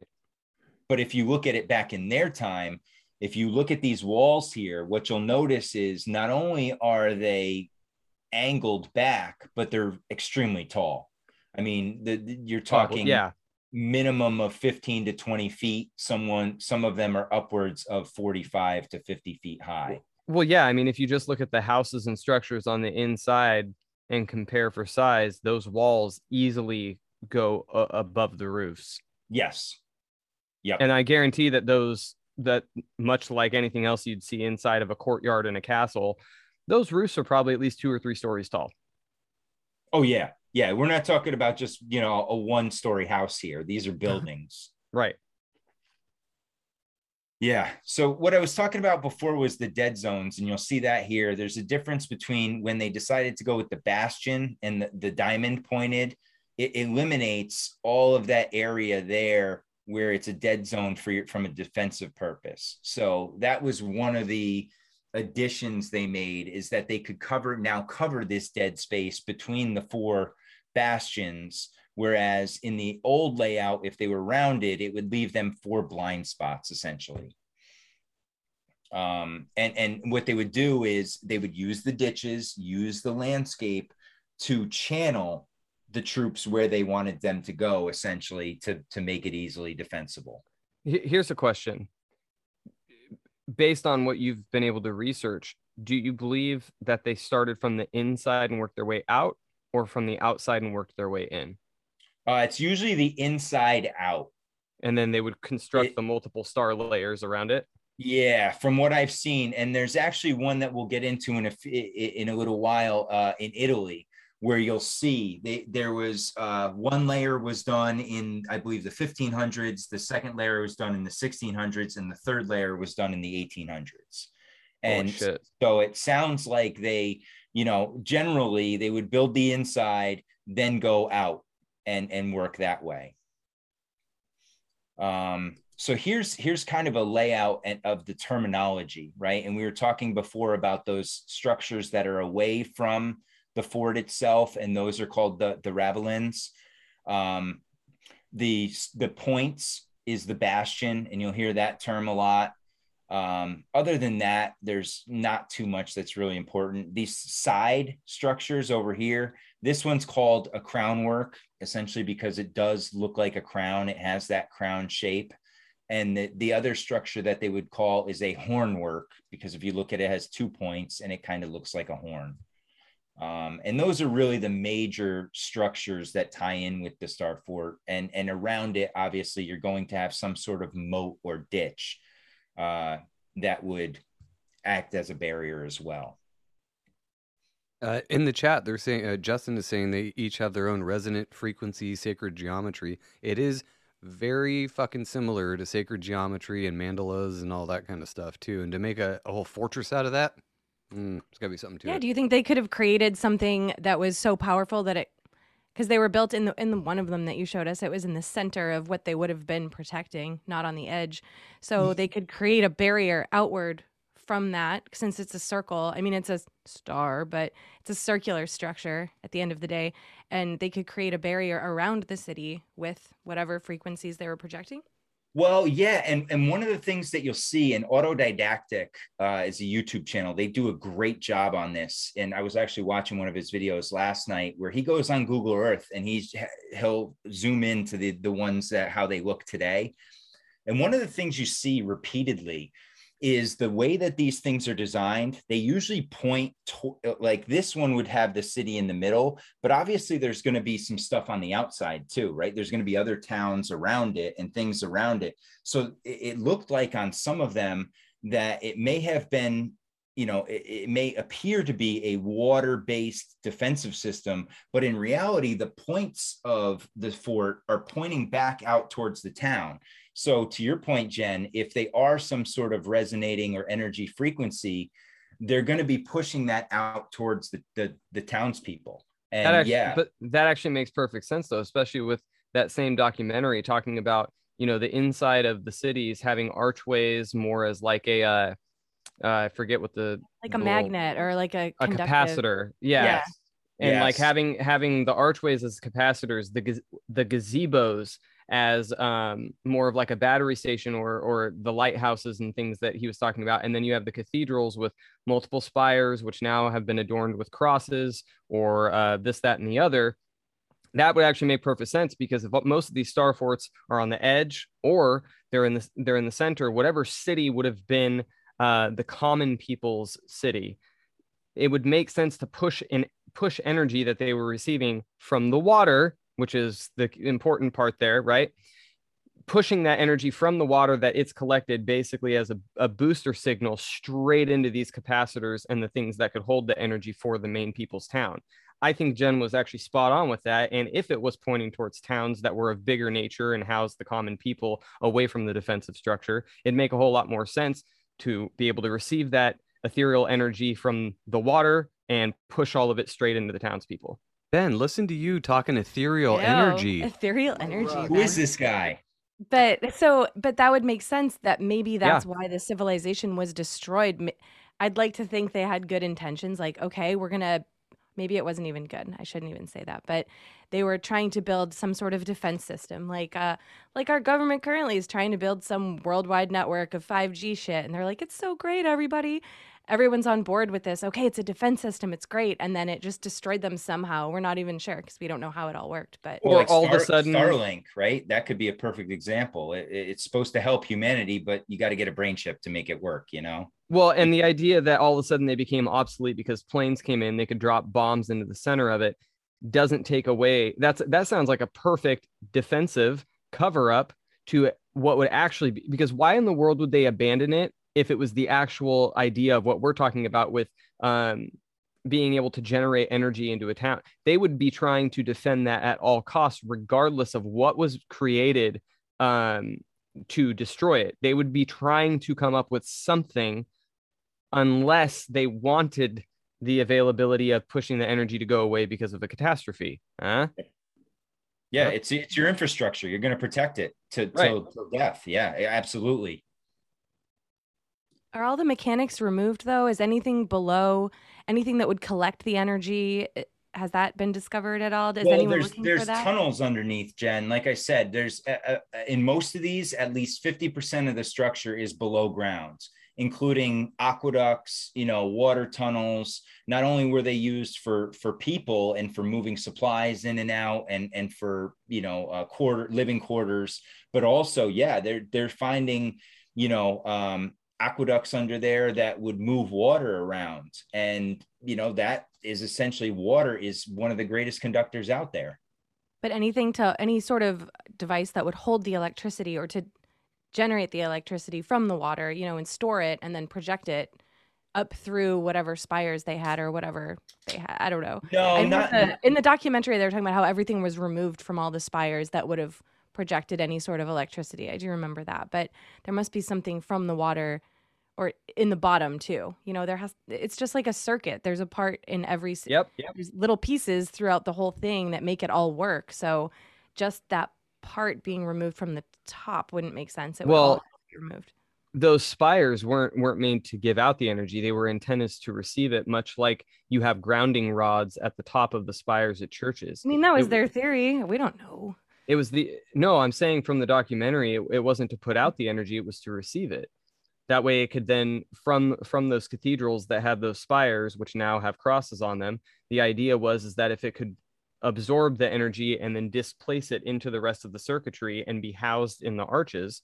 but if you look at it back in their time if you look at these walls here what you'll notice is not only are they angled back but they're extremely tall i mean the, the- you're talking yeah. Minimum of 15 to 20 feet someone some of them are upwards of 45 to 50 feet high Well, yeah. I mean, if you just look at the houses and structures on the inside and compare for size, those walls easily go uh, above the roofs. yes yep And I guarantee that those that much like anything else you'd see inside of a courtyard in a castle, those roofs are probably at least two or three stories tall. oh yeah yeah we're not talking about just you know a one story house here these are uh-huh. buildings Right. Yeah. So what I was talking about before was the dead zones, and you'll see that here. There's a difference between when they decided to go with the bastion and the, the diamond pointed, it eliminates all of that area there where it's a dead zone for your, from a defensive purpose. So that was one of the additions they made is that they could cover now cover this dead space between the four bastions Whereas in the old layout, if they were rounded, it would leave them four blind spots essentially. Um, and, and what they would do is they would use the ditches, use the landscape to channel the troops where they wanted them to go essentially to, to make it easily defensible. Here's a question. Based on what you've been able to research, do you believe that they started from the inside and worked their way out or from the outside and worked their way in? Uh, it's usually the inside out. And then they would construct It- the multiple star layers around it. Yeah, from what I've seen, and there's actually one that we'll get into in a in a little while uh, in Italy, where you'll see they, there was uh, one layer was done in I believe the 1500s, the second layer was done in the 1600s, and the third layer was done in the 1800s. And so it sounds like they, you know, generally they would build the inside, then go out and and work that way. Um, so here's here's kind of a layout of the terminology, right? And we were talking before about those structures that are away from the fort itself, and those are called the the ravelins. Um, the the points is the bastion, and you'll hear that term a lot. Um, other than that, there's not too much that's really important. These side structures over here, this one's called a crown work, essentially because it does look like a crown. It has that crown shape. And the, the other structure that they would call is a horn work, because if you look at it, it has two points and it kind of looks like a horn. Um, and those are really the major structures that tie in with the Star Fort. And, and around it, obviously, you're going to have some sort of moat or ditch uh, that would act as a barrier as well. Uh, in the chat, they're saying uh, Justin is saying they each have their own resonant frequency, sacred geometry. It is very fucking similar to sacred geometry and mandalas and all that kind of stuff too. And to make a, a whole fortress out of that, mm, it's got to be something to Yeah. it. Do you think they could have created something that was so powerful that it, because they were built in the in the one of them that you showed us, it was in the center of what they would have been protecting, not on the edge. So they could create a barrier outward from that, since it's a circle. I mean, it's a star, but it's a circular structure at the end of the day, and they could create a barrier around the city with whatever frequencies they were projecting. Well, yeah, and and one of the things that you'll see in Autodidactic uh, is a YouTube channel. They do a great job on this, and I was actually watching one of his videos last night where he goes on Google Earth and he's he'll zoom into the the ones that how they look today. And one of the things you see repeatedly is the way that these things are designed. They usually point to, like this one would have the city in the middle, but obviously there's going to be some stuff on the outside too, right? There's going to be other towns around it and things around it. So it, looked like on some of them that it may have been you know, it, it, may appear to be a water based defensive system, but in reality, the points of the fort are pointing back out towards the town. So, to your point, Jen, if they are some sort of resonating or energy frequency, they're going to be pushing that out towards the, the, the townspeople. And that actually, yeah, but that actually makes perfect sense though, especially with that same documentary talking about you know the inside of the cities having archways more as like a uh, uh I forget what the Like a little- magnet or like a, a capacitor, yeah. Yeah. And like having having the archways as capacitors, the the gazebos as um more of like a battery station or or the lighthouses and things that he was talking about. And then you have the cathedrals with multiple spires which now have been adorned with crosses or uh, this that and the other. That would actually make perfect sense because if most of these star forts are on the edge or they're in the they're in the center whatever city would have been uh, the common people's city it would make sense to push in push energy that they were receiving from the water which is the important part there right pushing that energy from the water that it's collected basically as a, a booster signal straight into these capacitors and the things that could hold the energy for the main people's town I think Jen was actually spot on with that. And if it was pointing towards towns that were of bigger nature and housed the common people away from the defensive structure, it'd make a whole lot more sense to be able to receive that ethereal energy from the water and push all of it straight into the townspeople. Ben, listen to you talking ethereal Ew, energy. Ethereal energy. who is Ben. this guy? But so, but that would make sense that maybe that's why the civilization was destroyed. I'd like to think they had good intentions. Like, okay, we're gonna. Maybe it wasn't even good. I shouldn't even say that. But they were trying to build some sort of defense system, like, uh, like our government currently is trying to build some worldwide network of 5G shit, and they're like, it's so great, everybody. Everyone's on board with this. Okay, it's a defense system. It's great, and then it just destroyed them somehow. We're not even sure because we don't know how it all worked. But Or like all of a Star- sudden- Starlink, right? That could be a perfect example. It- it's supposed to help humanity, but you got to get a brain chip to make it work. You know? Well, and the idea that all of a sudden they became obsolete because planes came in, they could drop bombs into the center of it, doesn't take away. That's that sounds like a perfect defensive cover up to what would actually be. Because why in the world would they abandon it if it was the actual idea of what we're talking about with um, being able to generate energy into a town? They would be trying to defend that at all costs, regardless of what was created um, to destroy it. They would be trying to come up with something unless they wanted the availability of pushing the energy to go away because of a catastrophe. Huh? Yeah, it's it's your infrastructure. You're going to protect it to Right. till, till death. Yeah, absolutely. Are all the mechanics removed though? Is anything below anything that would collect the energy? eh, has that been discovered at all? Is well, anyone there's looking there's for that? tunnels underneath, Jen. Like I said, there's uh, uh, in most of these, at least 50% of the structure is below ground, including aqueducts, you know, water tunnels. Not only were they used for for people and for moving supplies in and out, and and for you know uh, quarter living quarters, but also, yeah, they're they're finding, you know, um, aqueducts under there that would move water around, and you know that is essentially water is one of the greatest conductors out there. But anything to any sort of device that would hold the electricity or to generate the electricity from the water, you know, and store it and then project it up through whatever spires they had or whatever they had. I don't know. No, not the, in the documentary, they were talking about how everything was removed from all the spires that would have projected any sort of electricity. I do remember that, but there must be something from the water or in the bottom too. You know, there has. It's just like a circuit. There's a part in every. Yep. Yep. There's little pieces throughout the whole thing that make it all work. So, just that part being removed from the top wouldn't make sense. It would Well, be removed. those spires weren't weren't made to give out the energy they were intended to receive it much like you have grounding rods at the top of the spires at churches I mean, that was it- their theory. We don't know. It was the no i'm saying from the documentary it, it wasn't to put out the energy it was to receive it that way it could then from from those cathedrals that have those spires which now have crosses on them the idea was is that if it could absorb the energy and then displace it into the rest of the circuitry and be housed in the arches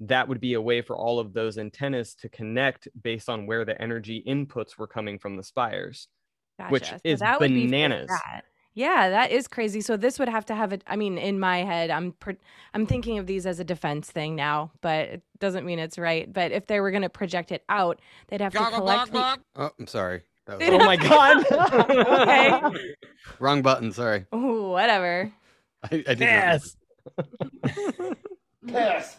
that would be a way for all of those antennas to connect based on where the energy inputs were coming from the spires which Gotcha. is that would be bananas. that. Yeah, that is crazy. So this would have to have a. I mean, in my head, I'm pre- I'm thinking of these as a defense thing now, but it doesn't mean it's right. But if they were going to project it out, they'd have to collect. The, Oh, I'm sorry. Was (laughs) oh my god okay. (laughs) wrong button. Sorry. Ooh, whatever. I, I did not- yes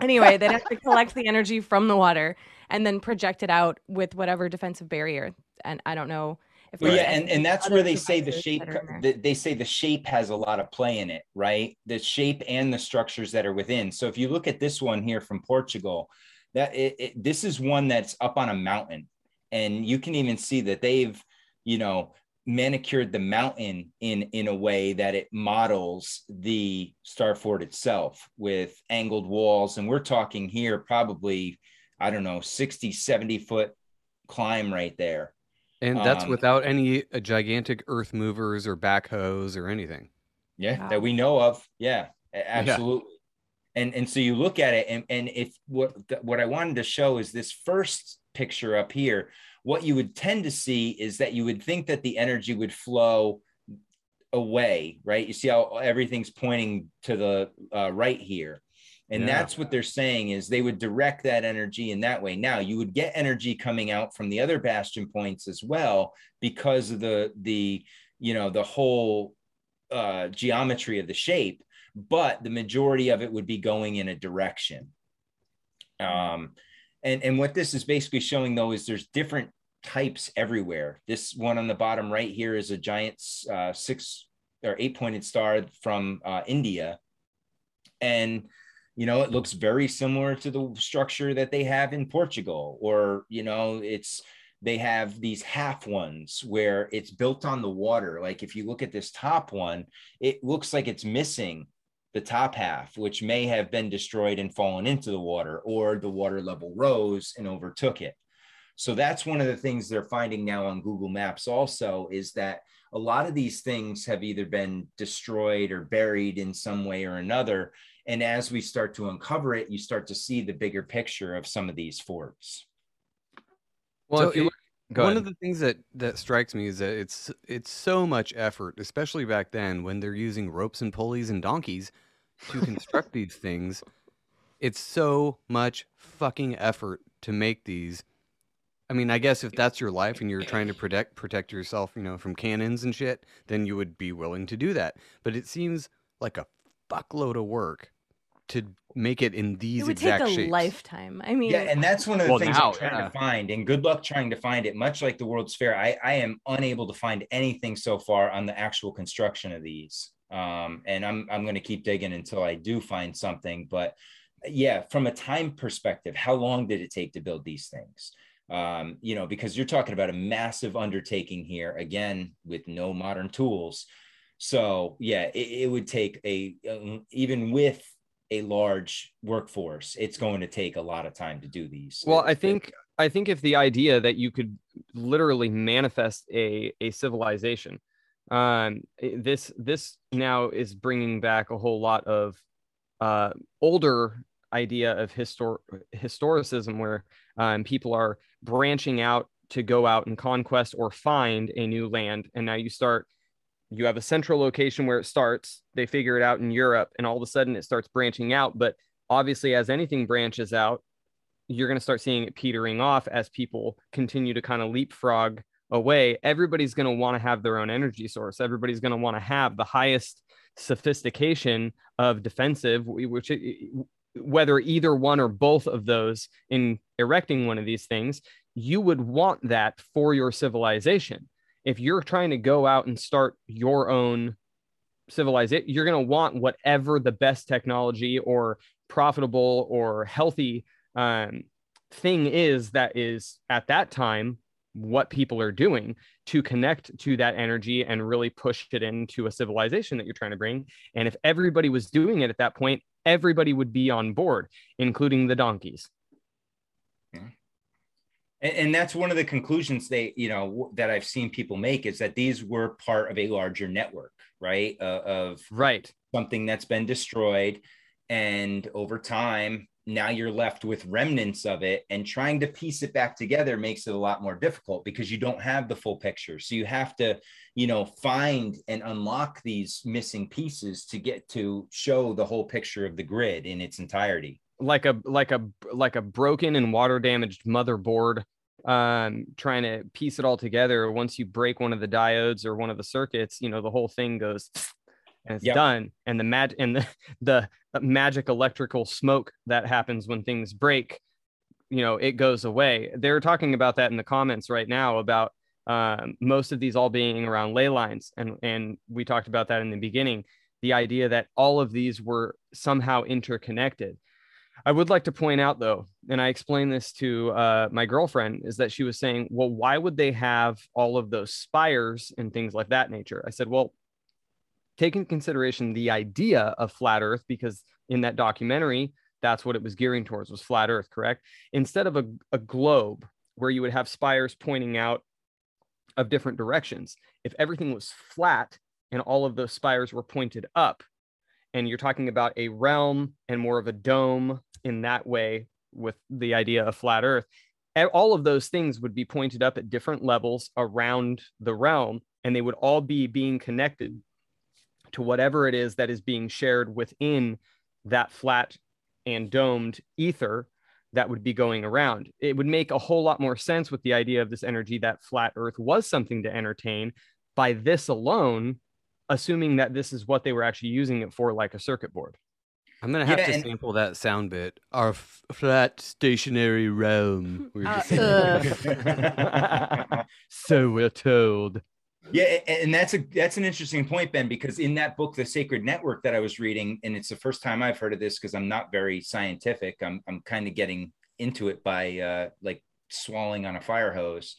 Anyway, they'd have to collect the energy from the water and then project it out with whatever defensive barrier. And I don't know if Well, yeah, and, and that's where they say the shape. that are in there. They, they say the shape has a lot of play in it, right? The shape and the structures that are within. So if you look at this one here from Portugal, that it, it, this is one that's up on a mountain, and you can even see that they've, you know, manicured the mountain in in a way that it models the star fort itself with angled walls and we're talking here probably i don't know 60 70 foot climb right there And that's Um, without any uh, gigantic earth movers or backhoes or anything. yeah Wow. that we know of. Yeah a- absolutely. And and so you look at it and and if what th- what i wanted to show is this first picture up here what you would tend to see is that you would think that the energy would flow away right? You see how everything's pointing to the uh, right here and Yeah. that's what they're saying is they would direct that energy in that way now you would get energy coming out from the other bastion points as well because of the the you know the whole uh, geometry of the shape, but the majority of it would be going in a direction. Um, and and what this is basically showing though is there's different types everywhere. This one on the bottom right here is a giant uh, six or eight pointed star from uh, India, and you know it looks very similar to the structure that they have in Portugal, or you know it's they have these half ones where it's built on the water. Like if you look at this top one, it looks like it's missing the top half, which may have been destroyed and fallen into the water, or the water level rose and overtook it. So that's one of the things they're finding now on Google Maps also is that a lot of these things have either been destroyed or buried in some way or another. And as we start to uncover it, you start to see the bigger picture of some of these forts. Well, So if you it- look- Go one ahead. of the things that that strikes me is that it's it's so much effort, especially back then when they're using ropes and pulleys and donkeys to (laughs) construct these things. It's so much fucking effort to make these. I mean, I guess if that's your life and you're trying to protect protect yourself, you know, from cannons and shit, then you would be willing to do that. But it seems like a fuckload of work to make it in these it would exact take a shapes. lifetime. I mean, Yeah, and that's one of the Well, things now, I'm trying yeah. to find. And good luck trying to find it. Much like the World's Fair, I, I am unable to find anything so far on the actual construction of these. Um, and I'm I'm going to keep digging until I do find something. But yeah, from a time perspective, how long did it take to build these things? Um, you know, because you're talking about a massive undertaking here, again, with no modern tools. So yeah, it, it would take a um, even with a large workforce, it's going to take a lot of time to do these. Well, I think I think if the idea that you could literally manifest a a civilization, um, this this now is bringing back a whole lot of uh, older idea of histor- historicism, where um, people are branching out to go out and conquest or find a new land, and now you start you have a central location where it starts they figure it out in europe and all of a sudden it starts branching out. But obviously as anything branches out you're going to start seeing it petering off as people continue to kind of leapfrog away. Everybody's going to want to have their own energy source. Everybody's going to want to have the highest sophistication of defensive which whether either one or both of those in erecting one of these things you would want that for your civilization if you're trying to go out and start your own civilization, you're going to want whatever the best technology or profitable or healthy um, thing is that is at that time what people are doing to connect to that energy and really push it into a civilization that you're trying to bring. And if everybody was doing it at that point, everybody would be on board, including the donkeys and, and that's one of the conclusions they you know that i've seen people make is that these were part of a larger network right uh, of right. something that's been destroyed and over time now you're left with remnants of it and trying to piece it back together makes it a lot more difficult because you don't have the full picture. So you have to you know find and unlock these missing pieces to get to show the whole picture of the grid in its entirety like a like a like a broken and water damaged motherboard um trying to piece it all together. Once you break one of the diodes or one of the circuits you know the whole thing goes (sniffs) and it's yep. done. And the mag and (laughs) the, the magic electrical smoke that happens when things break you know it goes away. They're talking about that in the comments right now about um, most of these all being around ley lines. And and we talked about that in the beginning. The idea that all of these were somehow interconnected I would like to point out though, and I explained this to uh, my girlfriend, is that she was saying, well, why would they have all of those spires and things like that nature? I said, well, take in consideration the idea of flat Earth, because in that documentary, that's what it was gearing towards was flat Earth, correct? Instead of a, a globe where you would have spires pointing out of different directions, if everything was flat and all of those spires were pointed up, and you're talking about a realm and more of a dome in that way with the idea of flat earth all of those things would be pointed up at different levels around the realm and they would all be being connected to whatever it is that is being shared within that flat and domed ether that would be going around. It would make a whole lot more sense with the idea of this energy that flat earth was something to entertain. By this alone, assuming that this is what they were actually using it for, like a circuit board. I'm gonna have yeah, to and... sample that sound bit. Our f- flat stationary realm. We uh, (laughs) so we're told. Yeah, and that's a that's an interesting point, Ben, because in that book, The Sacred Network, that I was reading, and it's the first time I've heard of this because I'm not very scientific. I'm I'm kind of getting into it by uh, like swallowing on a fire hose.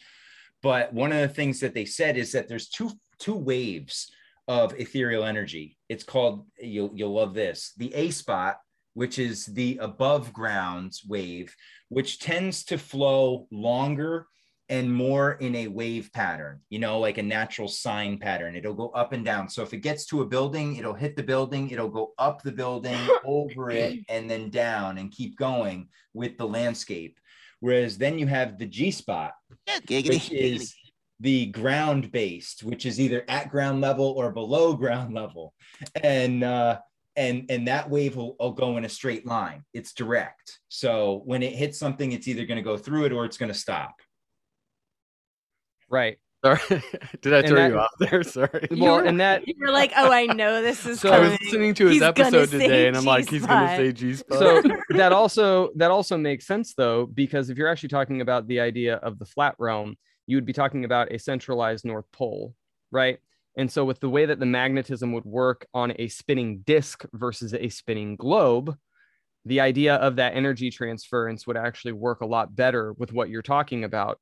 But one of the things that they said is that there's two two waves of ethereal energy. It's called, you'll, you'll love this, the A spot, which is the above ground wave, which tends to flow longer and more in a wave pattern, you know, like a natural sine pattern. It'll go up and down. So if it gets to a building, it'll hit the building, it'll go up the building, (laughs) over it, and then down and keep going with the landscape. Whereas then you have the G spot, which is the ground based, which is either at ground level or below (laughs) ground level, and uh, and and that wave will, will go in a straight line. It's direct. So when it hits something, it's either going to go through it or it's going to stop. Right. Sorry, (laughs) did I throw you off there? (laughs) Sorry. Well, and that you're like, oh, I know this is. so coming. I was listening to his he's episode today, and I'm like, he's going to say G spot. So that also that also makes sense though, because if you're actually talking about the idea of the flat realm, you would be talking about a centralized North Pole, right? And so, with the way that the magnetism would work on a spinning disk versus a spinning globe, the idea of that energy transference would actually work a lot better with what you're talking about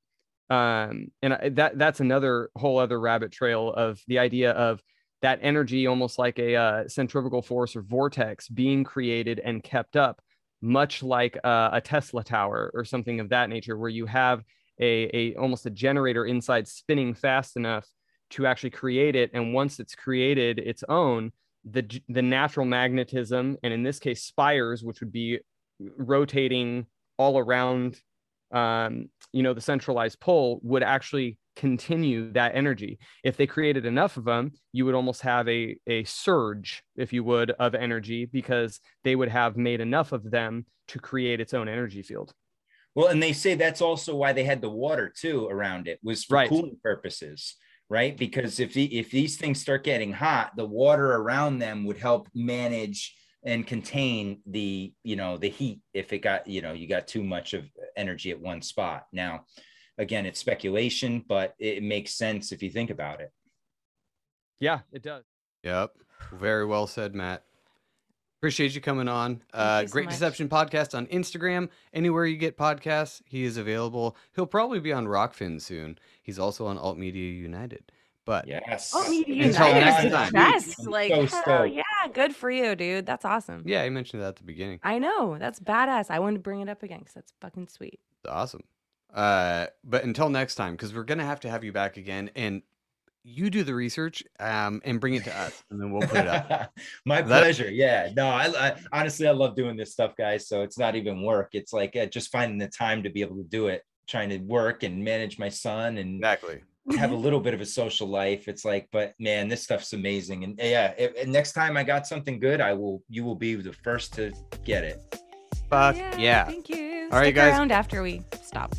um, and that that's another whole other rabbit trail of the idea of that energy almost like a uh, centrifugal force or vortex being created and kept up much like uh, a tesla tower or something of that nature where you have a, a almost a generator inside spinning fast enough to actually create it. And once it's created its own the the natural magnetism and in this case spires which would be rotating all around um, you know the centralized pole, would actually continue that energy. If they created enough of them you would almost have a a surge if you would of energy because they would have made enough of them to create its own energy field well and they say that's also why they had the water too around it was for Right. cooling purposes right because if the, if these things start getting hot the water around them would help manage and contain the you know the heat if it got you know you got too much of energy at one spot now again it's speculation but it makes sense if you think about it yeah it does Yep. Very well said, Matt. Appreciate you coming on. Uh, you so Great much. Deception Podcast on Instagram. Anywhere you get podcasts, he is available. He'll probably be on Rokfin soon. He's also on Alt Media United. But yes Oh, Media Until United next time. best. I'm Like, so hell yeah, good for you, dude. That's awesome. yeah, I mentioned that at the beginning. I know. That's badass. I wanted to bring it up again because that's fucking sweet. Awesome. Uh, but until next time, because we're gonna have to have you back again, and you do the research, um, and bring it to us, and then we'll put it up. (laughs) My That- pleasure. Yeah. No, I, I honestly I love doing this stuff, guys. So it's not even work. It's like uh, just finding the time to be able to do it, trying to work and manage my son and Exactly. have a little bit of a social life. It's like, but man, this stuff's amazing. And yeah, if, and next time I got something good, I will. You will be the first to get it. Fuck yeah. Thank you. All right, Stick guys. around after we stop.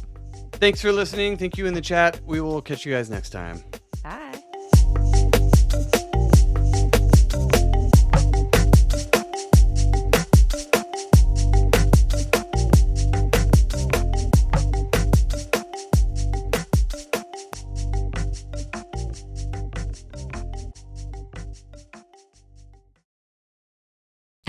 Thanks for listening. Thank you in the chat. We will catch you guys next time.